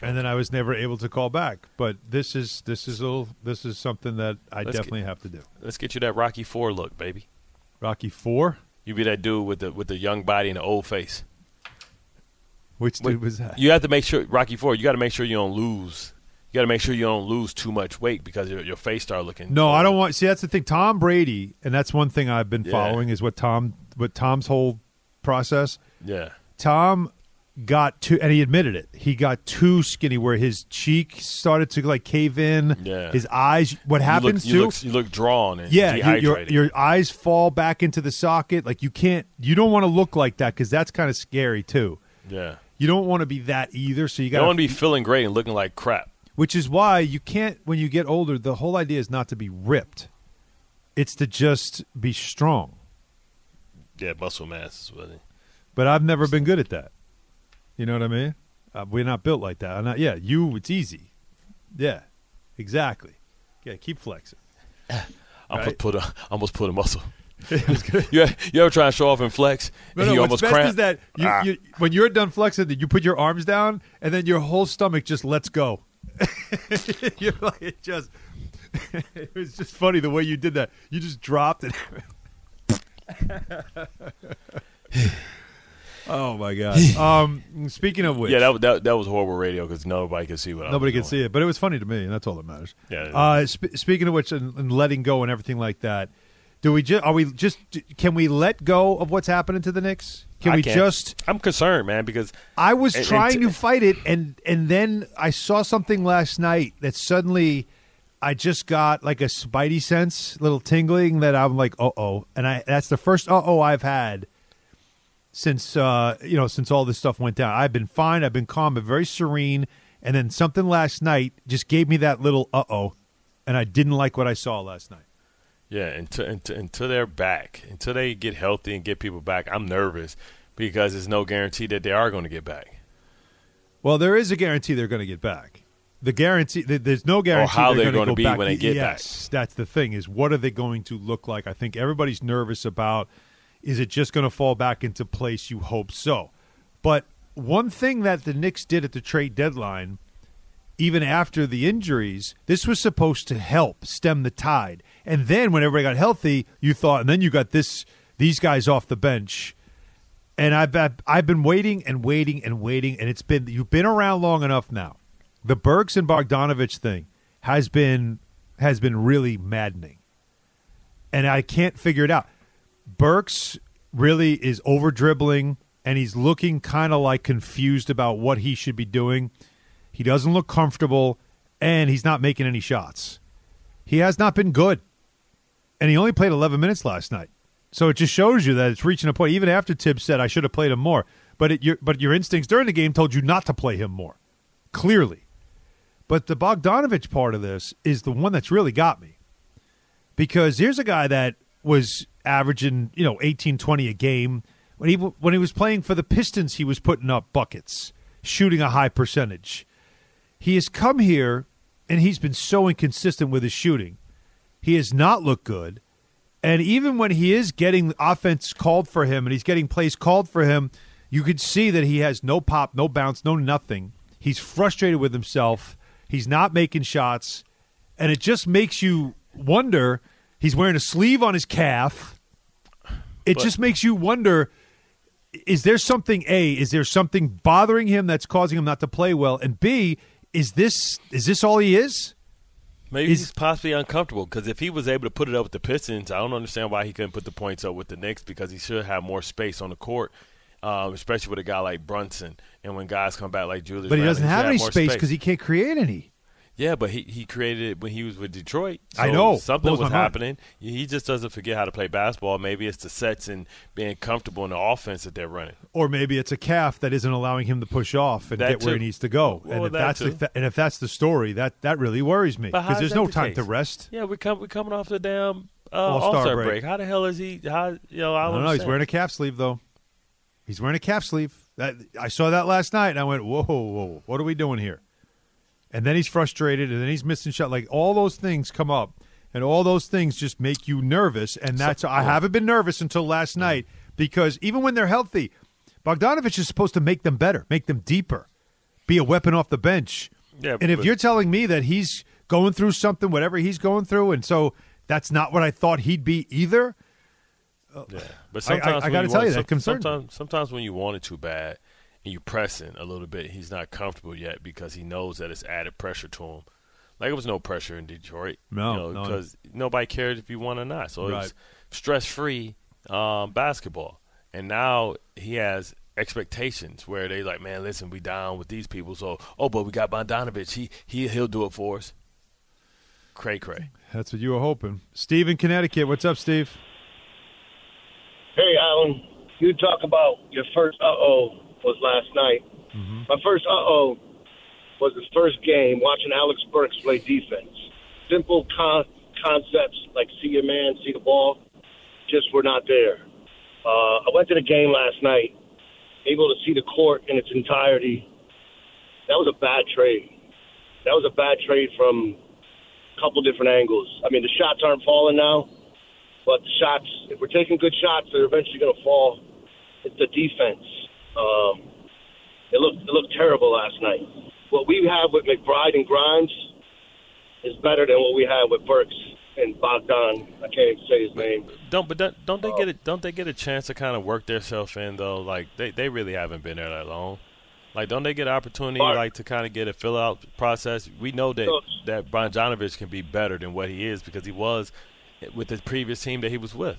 [SPEAKER 2] and then I was never able to call back. But this is this is a little, this is something that I
[SPEAKER 3] Let's
[SPEAKER 2] definitely have to do.
[SPEAKER 3] Let's get you that Rocky Four look, baby.
[SPEAKER 2] Rocky Four.
[SPEAKER 3] You be that dude with the with the young body and the old face.
[SPEAKER 2] Which dude was that?
[SPEAKER 3] You have to make sure Rocky Four. You got to make sure you don't lose. You got to make sure you don't lose too much weight because your, your face start looking.
[SPEAKER 2] No, I don't want. See, that's the thing. Tom Brady, and that's one thing I've been
[SPEAKER 3] Yeah.
[SPEAKER 2] following is what Tom, what Tom's whole process.
[SPEAKER 3] Yeah,
[SPEAKER 2] Tom got too, and he admitted it. He got too skinny, where his cheek started to like cave in.
[SPEAKER 3] Yeah.
[SPEAKER 2] His eyes. What happens
[SPEAKER 3] you look,
[SPEAKER 2] too?
[SPEAKER 3] you look, you look drawn and
[SPEAKER 2] yeah, you- your your eyes fall back into the socket. Like you can't. You don't want to look like that because that's kind of scary too.
[SPEAKER 3] yeah.
[SPEAKER 2] You don't want to be that either. So you got
[SPEAKER 3] don't want to be feeling great and looking like crap.
[SPEAKER 2] which is why you can't when you get older the whole idea is not to be ripped it's to just be strong
[SPEAKER 3] Yeah, muscle mass is what it.
[SPEAKER 2] but i've never been good at that you know what i mean uh, we're not built like that I'm not, yeah you it's easy yeah exactly yeah keep flexing
[SPEAKER 3] I almost
[SPEAKER 2] Right.
[SPEAKER 3] put a, almost put a muscle. you, you ever try to show off and flex?
[SPEAKER 2] no,
[SPEAKER 3] and
[SPEAKER 2] no,
[SPEAKER 3] you
[SPEAKER 2] what's
[SPEAKER 3] almost
[SPEAKER 2] best
[SPEAKER 3] cramp?
[SPEAKER 2] is that you,
[SPEAKER 3] Ah.
[SPEAKER 2] you, when you're done flexing, that you put your arms down, and then your whole stomach just lets go. you're like it just. it was just funny the way you did that. You just dropped it. Oh my god! Um, speaking of which,
[SPEAKER 3] yeah, that, that that was horrible radio because nobody could see what I
[SPEAKER 2] nobody could see it, but it was funny to me, and that's all that matters.
[SPEAKER 3] Yeah.
[SPEAKER 2] Uh, sp- speaking of which, and, and letting go and everything like that, do we just are we just can we let go of what's happening to the Knicks? Can
[SPEAKER 3] I
[SPEAKER 2] we
[SPEAKER 3] can't.
[SPEAKER 2] just?
[SPEAKER 3] I'm concerned, man, because
[SPEAKER 2] I was
[SPEAKER 3] And- and
[SPEAKER 2] trying
[SPEAKER 3] t-
[SPEAKER 2] to fight it, and and then I saw something last night that suddenly I just got like a spidey sense, little tingling that I'm like, uh oh, and I that's the first uh oh I've had since uh you know since all this stuff went down. I've been fine, I've been calm, but very serene, and then something last night just gave me that little uh oh, and I didn't like what I saw last night.
[SPEAKER 3] Yeah, until, until until they're back, until they get healthy and get people back, I'm nervous because there's no guarantee that they are going to get back.
[SPEAKER 2] Well, there is a guarantee they're going to get back. The guarantee, there's no guarantee or
[SPEAKER 3] how
[SPEAKER 2] they're
[SPEAKER 3] they're
[SPEAKER 2] going
[SPEAKER 3] gonna
[SPEAKER 2] to
[SPEAKER 3] be
[SPEAKER 2] back.
[SPEAKER 3] when they get back.
[SPEAKER 2] yes, that's the thing. Is what are they going to look like? I think everybody's nervous about. Is it just going to fall back into place? You hope so. But one thing that the Knicks did at the trade deadline, even after the injuries, this was supposed to help stem the tide. And then when everybody got healthy, you thought, and then you got this these guys off the bench and I've I've, been waiting and waiting and waiting, and it's been you've been around long enough now. The Burks and Bogdanovich thing has been has been really maddening, and I can't figure it out. Burks really is over dribbling, and he's looking kind of like confused about what he should be doing. He doesn't look comfortable, and he's not making any shots. He has not been good, and he only played 11 minutes last night. So it just shows you that it's reaching a point. Even after Thibs said I should have played him more, but it, your but your instincts during the game told you not to play him more, clearly. But the Bogdanovich part of this is the one that's really got me, because here's a guy that was averaging you know 18, 20 a game when he when he was playing for the Pistons. He was putting up buckets, shooting a high percentage. He has come here and he's been so inconsistent with his shooting. He has not looked good. And even when he is getting offense called for him and he's getting plays called for him, you could see that he has no pop, no bounce, no nothing. He's frustrated with himself. He's not making shots. And it just makes you wonder. He's wearing a sleeve on his calf. It
[SPEAKER 3] But-
[SPEAKER 2] just makes you wonder is there something A, is there something bothering him that's causing him not to play well? And B, is this is this all he is?
[SPEAKER 3] Maybe
[SPEAKER 2] Is-
[SPEAKER 3] he's possibly uncomfortable because if he was able to put it up with the Pistons, I don't understand why he couldn't put the points up with the Knicks because he should have more space on the court, um, especially with a guy like Brunson and when guys come back like Julius.
[SPEAKER 2] But he
[SPEAKER 3] Randle,
[SPEAKER 2] doesn't have any space because he can't create any.
[SPEAKER 3] Yeah, but he, he created it when he was with Detroit.
[SPEAKER 2] I know.
[SPEAKER 3] something was
[SPEAKER 2] my mind.
[SPEAKER 3] happening. He just doesn't forget how to play basketball. Maybe it's the sets and being comfortable in the offense that they're running.
[SPEAKER 2] or maybe it's a calf that isn't allowing him to push off and
[SPEAKER 3] That
[SPEAKER 2] get where he needs to go.
[SPEAKER 3] Well,
[SPEAKER 2] and if
[SPEAKER 3] that
[SPEAKER 2] that's
[SPEAKER 3] too.
[SPEAKER 2] the and if that's the story, that that really worries me because there's no
[SPEAKER 3] the
[SPEAKER 2] time
[SPEAKER 3] case?
[SPEAKER 2] to rest.
[SPEAKER 3] Yeah, we come we coming off the damn uh,
[SPEAKER 2] All-Star
[SPEAKER 3] All-Star
[SPEAKER 2] break.
[SPEAKER 3] break. How the hell is he? How you know? I
[SPEAKER 2] I
[SPEAKER 3] don't,
[SPEAKER 2] don't know. He's wearing a calf sleeve though. He's wearing a calf sleeve. That I saw that last night, and I went, "Whoa, whoa, what are we doing here?" And then he's frustrated, and then he's missing shot. Like all those things come up, and all those things just make you nervous. And that's I haven't been nervous until last night because even when they're healthy, Bogdanovich is supposed to make them better, make them deeper, be a weapon off the bench.
[SPEAKER 3] Yeah,
[SPEAKER 2] and if
[SPEAKER 3] but-
[SPEAKER 2] you're telling me that he's going through something, whatever he's going through, and so that's not what I thought he'd be either.
[SPEAKER 3] Yeah, but
[SPEAKER 2] I- I-
[SPEAKER 3] sometimes
[SPEAKER 2] I gotta tell
[SPEAKER 3] want-
[SPEAKER 2] you, that
[SPEAKER 3] sometimes sometimes when you want it too bad, and you pressing a little bit, he's not comfortable yet because he knows that it's added pressure to him. Like it was no pressure in Detroit,
[SPEAKER 2] No,
[SPEAKER 3] you know,
[SPEAKER 2] no.
[SPEAKER 3] because nobody cared if you won or not. So
[SPEAKER 2] Right.
[SPEAKER 3] it's stress free um, basketball. And now he has expectations where they like, man, listen, we down with these people, so oh, but we got Bogdanovich, He he he'll do it for us. Cray cray.
[SPEAKER 2] That's what you were hoping. Steve in Connecticut. What's up, Steve?
[SPEAKER 9] Hey, Alan, you talk about your first uh oh was last night. My first uh oh was the first game watching Alec Burks play defense. Simple con- concepts like see your man, see the ball, just were not there. Uh, I went to the game last night, able to see the court in its entirety. That was a bad trade. That was a bad trade from a couple different angles. I mean, the shots aren't falling now. But the shots, if we're taking good shots, they're eventually going to fall. It's the defense. Um, it looked it looked terrible last night. What we have with McBride and Grimes is better than what we have with Burks and Bogdan. I can't even say his name.
[SPEAKER 3] Don't but don't, don't they get it? Don't they get a chance to kind of work themselves in though? Like they they really haven't been there that long. Like don't they get an opportunity like to kind of get a fill out process? We know that
[SPEAKER 9] So-
[SPEAKER 3] that Bronjanovich can be better than what he is because he was with the previous team that he was with.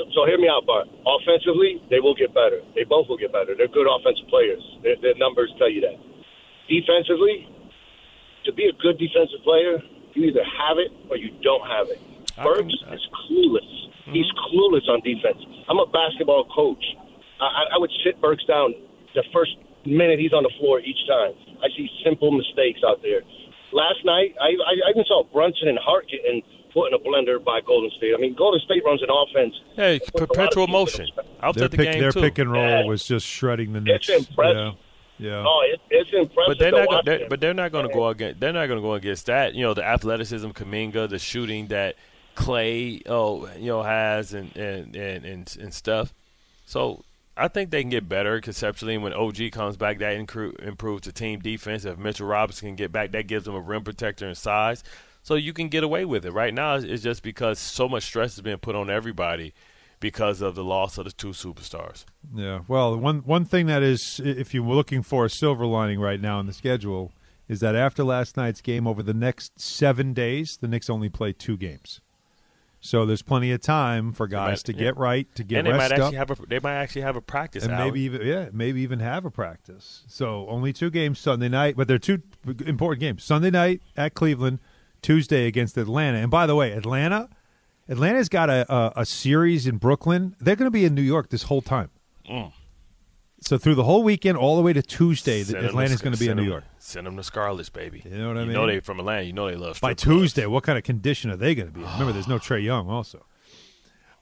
[SPEAKER 9] So, so hear me out, Bart. Offensively, they will get better. They both will get better. They're good offensive players. Their, their numbers tell you that. Defensively, to be a good defensive player, you either have it or you don't have it. Burks is clueless. He's clueless on defense. I'm a basketball coach. I, I- I would sit Burks down the first minute he's on the floor each time. I see simple mistakes out there. Last night, I, I, I even saw Brunson and Hart getting put in a blender by Golden State. I mean, Golden State runs an offense.
[SPEAKER 3] Hey,
[SPEAKER 9] Puts a lot of
[SPEAKER 3] perpetual motion.
[SPEAKER 9] respect.
[SPEAKER 3] I was
[SPEAKER 2] Their
[SPEAKER 3] the
[SPEAKER 2] pick,
[SPEAKER 3] game
[SPEAKER 2] their
[SPEAKER 3] too.
[SPEAKER 2] pick and roll
[SPEAKER 9] Yeah.
[SPEAKER 2] was just shredding the Knicks.
[SPEAKER 9] impressive.
[SPEAKER 2] Yeah, yeah.
[SPEAKER 9] Oh, it, it's impressive.
[SPEAKER 3] But they're not. Gonna,
[SPEAKER 9] him.
[SPEAKER 3] they're, but they're not going to go against. They're not going to go against that. You know, the athleticism, Kuminga, the shooting that Clay, oh, you know, has and and and and, and stuff. So I think they can get better conceptually. When OG comes back, that incru- improves the team defense. If Mitchell Robinson can get back, that gives them a rim protector and size. So you can get away with it. Right now, it's- just because so much stress is being put on everybody because of the loss of the two superstars.
[SPEAKER 2] Yeah. Well, one one thing that is, if you're looking for a silver lining right now in the schedule, is that after last night's game, over the next seven days, the Knicks only play two games. So there's plenty of time for guys
[SPEAKER 3] might-
[SPEAKER 2] to
[SPEAKER 3] yeah.
[SPEAKER 2] get right, to get
[SPEAKER 3] and they might actually
[SPEAKER 2] up,
[SPEAKER 3] have a they might actually have a practice
[SPEAKER 2] and maybe even yeah, maybe even have a practice. So only two games Sunday night, but they're two important games: Sunday night at Cleveland, Tuesday against Atlanta. And by the way, Atlanta, Atlanta's got a a, a series in Brooklyn. They're going to be in New York this whole time.
[SPEAKER 3] Mm.
[SPEAKER 2] So through the whole weekend, all the way to Tuesday,
[SPEAKER 3] Send
[SPEAKER 2] Atlanta's going to be in New York.
[SPEAKER 3] Send them to Scarlets, baby.
[SPEAKER 2] You know what I
[SPEAKER 3] You know
[SPEAKER 2] mean?
[SPEAKER 3] they from Atlanta. You know they love
[SPEAKER 2] By
[SPEAKER 3] clubs.
[SPEAKER 2] Tuesday, what kind of condition are they going to be? in? Remember, there's no Trae Young. Also,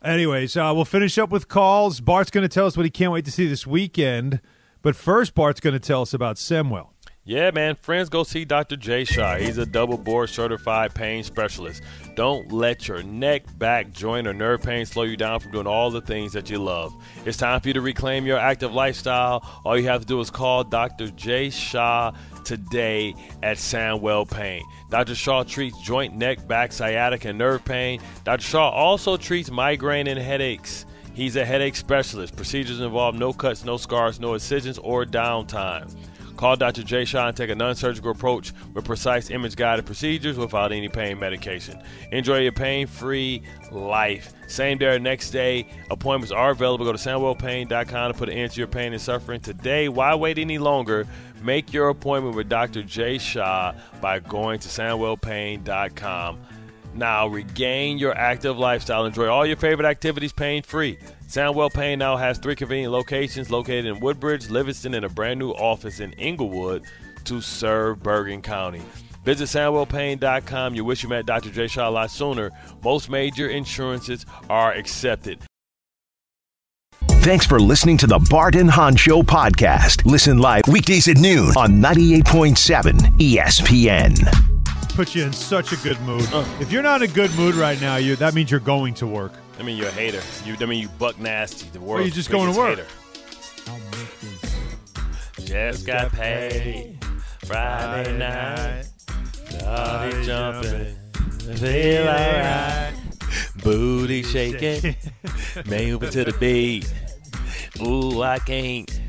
[SPEAKER 2] anyways, uh, we'll finish up with calls. Bart's going to tell us what he can't wait to see this weekend. But first, Bart's going to tell us about Sandwell.
[SPEAKER 3] Yeah, man. Friends, go see Dr. Jay Shaw. He's a double board certified pain specialist. Don't let your neck, back, joint, or nerve pain slow you down from doing all the things that you love. It's time for you to reclaim your active lifestyle. All you have to do is call Dr. Jay Shaw today at Sandwell Pain. Dr. Shaw treats joint, neck, back, sciatic, and nerve pain. Dr. Shaw also treats migraine and headaches. He's a headache specialist. Procedures involve no cuts, no scars, no incisions, or downtime. Call Dr. Jay Shaw and take a non surgical approach with precise image guided procedures without any pain medication. Enjoy your pain free life. Same day or next day. Appointments are available. Go to SandwellPain.com to put an end to your pain and suffering today. Why wait any longer? Make your appointment with Dr. Jay Shaw by going to SandwellPain.com. Now regain your active lifestyle. Enjoy all your favorite activities pain free. Sandwell Pain now has three convenient locations located in Woodbridge, Livingston, and a brand new office in Englewood to serve Bergen County. Visit SandwellPain.com. You wish you met Dr. J. Shaw a lot sooner. Most major insurances are accepted.
[SPEAKER 1] Thanks for listening to the Bart and Hahn Show podcast. Listen live weekdays at noon on 98.7 ESPN.
[SPEAKER 2] Put you in such a good mood. If you're not in a good mood right now, you that means you're going to work.
[SPEAKER 3] I mean, you're a hater. You, I mean, you buck nasty. The
[SPEAKER 2] you
[SPEAKER 3] world's
[SPEAKER 2] just going to work.
[SPEAKER 3] hater. Just got paid Friday night. Body jumping, feel alright. Booty shaking, moving to the beat. Ooh, I can't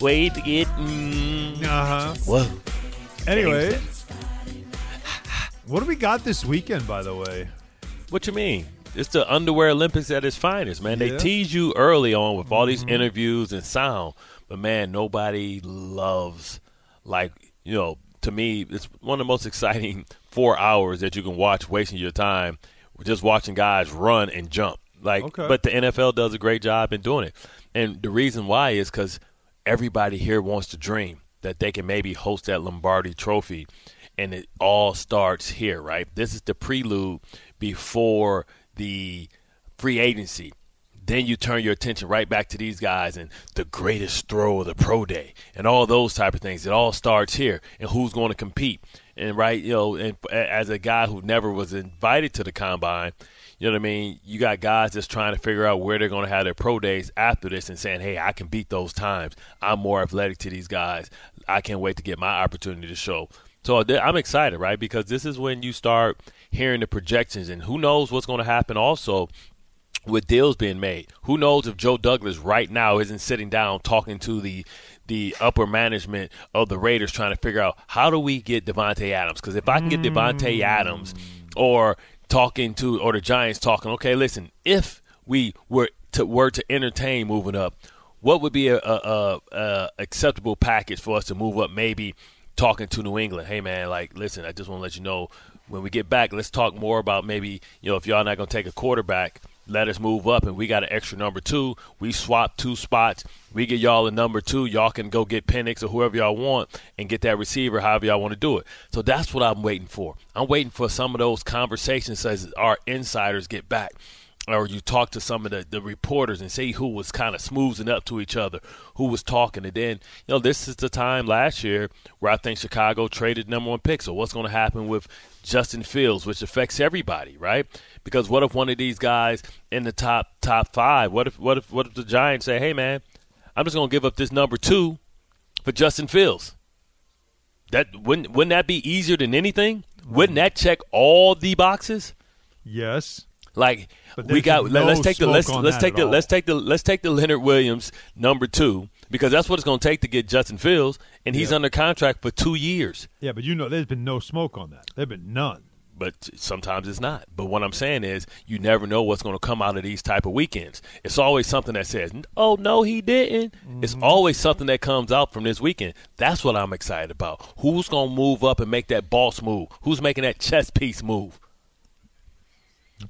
[SPEAKER 3] wait to get. Mm.
[SPEAKER 2] Uh huh.
[SPEAKER 3] Whoa.
[SPEAKER 2] Anyway, what do we got this weekend? By the way,
[SPEAKER 3] What you mean? It's the underwear Olympics at its finest, man.
[SPEAKER 2] Yeah.
[SPEAKER 3] They tease you early on with all these mm-hmm. interviews and sound, but man, nobody loves like you know. To me, it's one of the most exciting four hours that you can watch, wasting your time just watching guys run and jump. Like,
[SPEAKER 2] Okay.
[SPEAKER 3] but the NFL does a great job in doing it, and the reason why is because everybody here wants to dream that they can maybe host that Lombardi Trophy, and it all starts here, right? This is the prelude before the free agency. Then you turn your attention right back to these guys and the greatest throw of the pro day and all those type of things. It all starts here and who's going to compete. And right, you know, and as a guy who never was invited to the combine, you know what I mean? You got guys that's trying to figure out where they're going to have their pro days after this and saying, hey, I can beat those times. I'm more athletic to these guys. I can't wait to get my opportunity to show. So th- I'm excited, right? Because this is when you start hearing the projections, and who knows what's going to happen also with deals being made. Who knows if Joe Douglas right now isn't sitting down talking to the the upper management of the Raiders trying to figure out how do we get Davante Adams? Because if I can get Davante mm. Adams, or talking to or the Giants talking, okay, listen, if we were to were to entertain moving up, what would be a, a, a, a acceptable package for us to move up? Maybe talking to New England. Hey man, like listen, I just want to let you know when we get back, let's talk more about maybe you know if y'all not gonna take a quarterback, let us move up and we got an extra number two. We swap two spots. We get y'all a number two. Y'all can go get Penix or whoever y'all want and get that receiver however y'all want to do it. So that's what I'm waiting for. I'm waiting for some of those conversations as our insiders get back or you talk to some of the, the reporters and see who was kind of smoothing up to each other, who was talking. And then, you know, this is the time last year where I think Chicago traded number one pick. So what's going to happen with Justin Fields, which affects everybody, right? Because what if one of these guys in the top top five, what if what if what if the Giants say, Hey man, I'm just gonna give up this number two for Justin Fields? That wouldn't wouldn't that be easier than anything? Wouldn't um, that check all the boxes?
[SPEAKER 2] yes.
[SPEAKER 3] Like we got
[SPEAKER 2] no
[SPEAKER 3] let, us take the let's let's take the
[SPEAKER 2] all.
[SPEAKER 3] let's take the let's take the Leonard Williams number two because that's what it's going to take to get Justin Fields and he's
[SPEAKER 2] Yeah.
[SPEAKER 3] under contract for two years.
[SPEAKER 2] Yeah, but you know, there's been no smoke on that. There's been none.
[SPEAKER 3] But sometimes it's not. But what I'm saying is, you never know what's going to come out of these type of weekends. It's always something that says, "Oh no, he didn't." It's
[SPEAKER 2] Mm-hmm.
[SPEAKER 3] always something that comes out from this weekend. That's what I'm excited about. Who's going to move up and make that boss move? Who's making that chess piece move?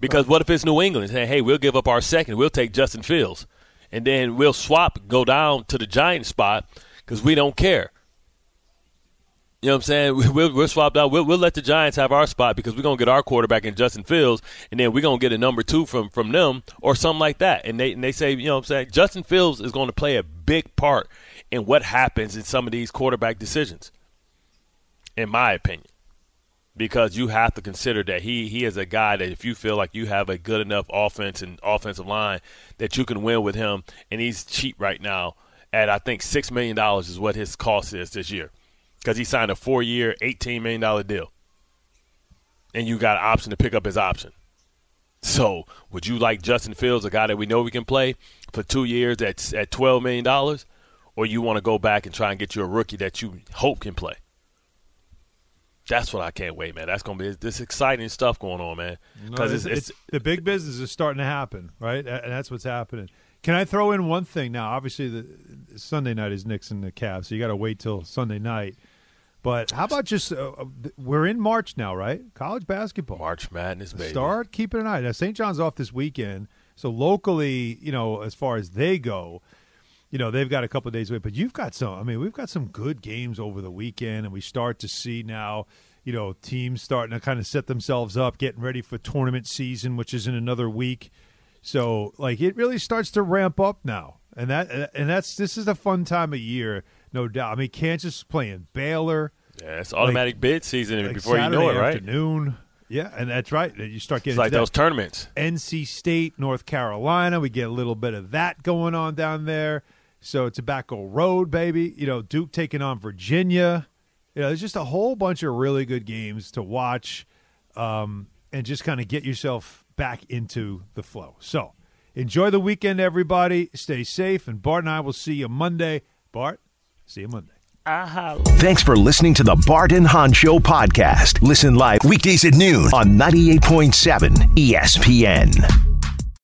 [SPEAKER 3] Because what if it's New England saying, "Hey, we'll give up our second. We'll take Justin Fields, and then we'll swap, go down to the Giant spot because we don't care." You know what I'm saying? We'll, we'll swap out. We'll, we'll let the Giants have our spot because we're gonna get our quarterback in Justin Fields, and then we're gonna get a number two from from them or something like that. And they and they say, you know, what I'm saying Justin Fields is going to play a big part in what happens in some of these quarterback decisions, in my opinion because you have to consider that he he is a guy that if you feel like you have a good enough offense and offensive line that you can win with him, and he's cheap right now at I think six million dollars is what his cost is this year because he signed a four year, eighteen million dollar deal, and you got an option to pick up his option. So, would you like Justin Fields, a guy that we know we can play for two years at at twelve million dollars, or you want to go back and try and get you a rookie that you hope can play? That's what I can't wait, man. That's gonna be this exciting stuff going on, man. Because
[SPEAKER 2] No,
[SPEAKER 3] it's, it's,
[SPEAKER 2] the big business is starting to happen, right? And that's what's happening. Can I throw in one thing now? Obviously, the Sunday night is Knicks and the Cavs, so you got to wait till Sunday night. But how about just uh, uh, we're in March now, right? College basketball.
[SPEAKER 3] March Madness, baby.
[SPEAKER 2] Start keeping an eye. Now St. John's off this weekend, so locally, you know, as far as they go, you know, they've got a couple of days away. But you've got some. I mean, we've got some good games over the weekend, and we start to see now, you know, teams starting to kind of set themselves up, getting ready for tournament season, which is in another week. So, like, it really starts to ramp up now, and that uh, and that's this is a fun time of year, no doubt. I mean, Kansas is playing Baylor.
[SPEAKER 3] yeah, it's automatic bid season
[SPEAKER 2] like
[SPEAKER 3] before
[SPEAKER 2] Saturday
[SPEAKER 3] you know it, right?
[SPEAKER 2] Afternoon. Yeah, and that's right. You start getting
[SPEAKER 3] It's like those tournaments.
[SPEAKER 2] NC State, North Carolina. We get a little bit of that going on down there. So Tobacco Road, baby. You know, Duke taking on Virginia. You know, there's just a whole bunch of really good games to watch, um, and just kind of get yourself back into the flow. So enjoy the weekend, everybody. Stay safe, and Bart and I will see you Monday. Bart. See you Monday.
[SPEAKER 1] Thanks for listening to the Bart and Hahn Show podcast. Listen live weekdays at noon on 98.7 ESPN.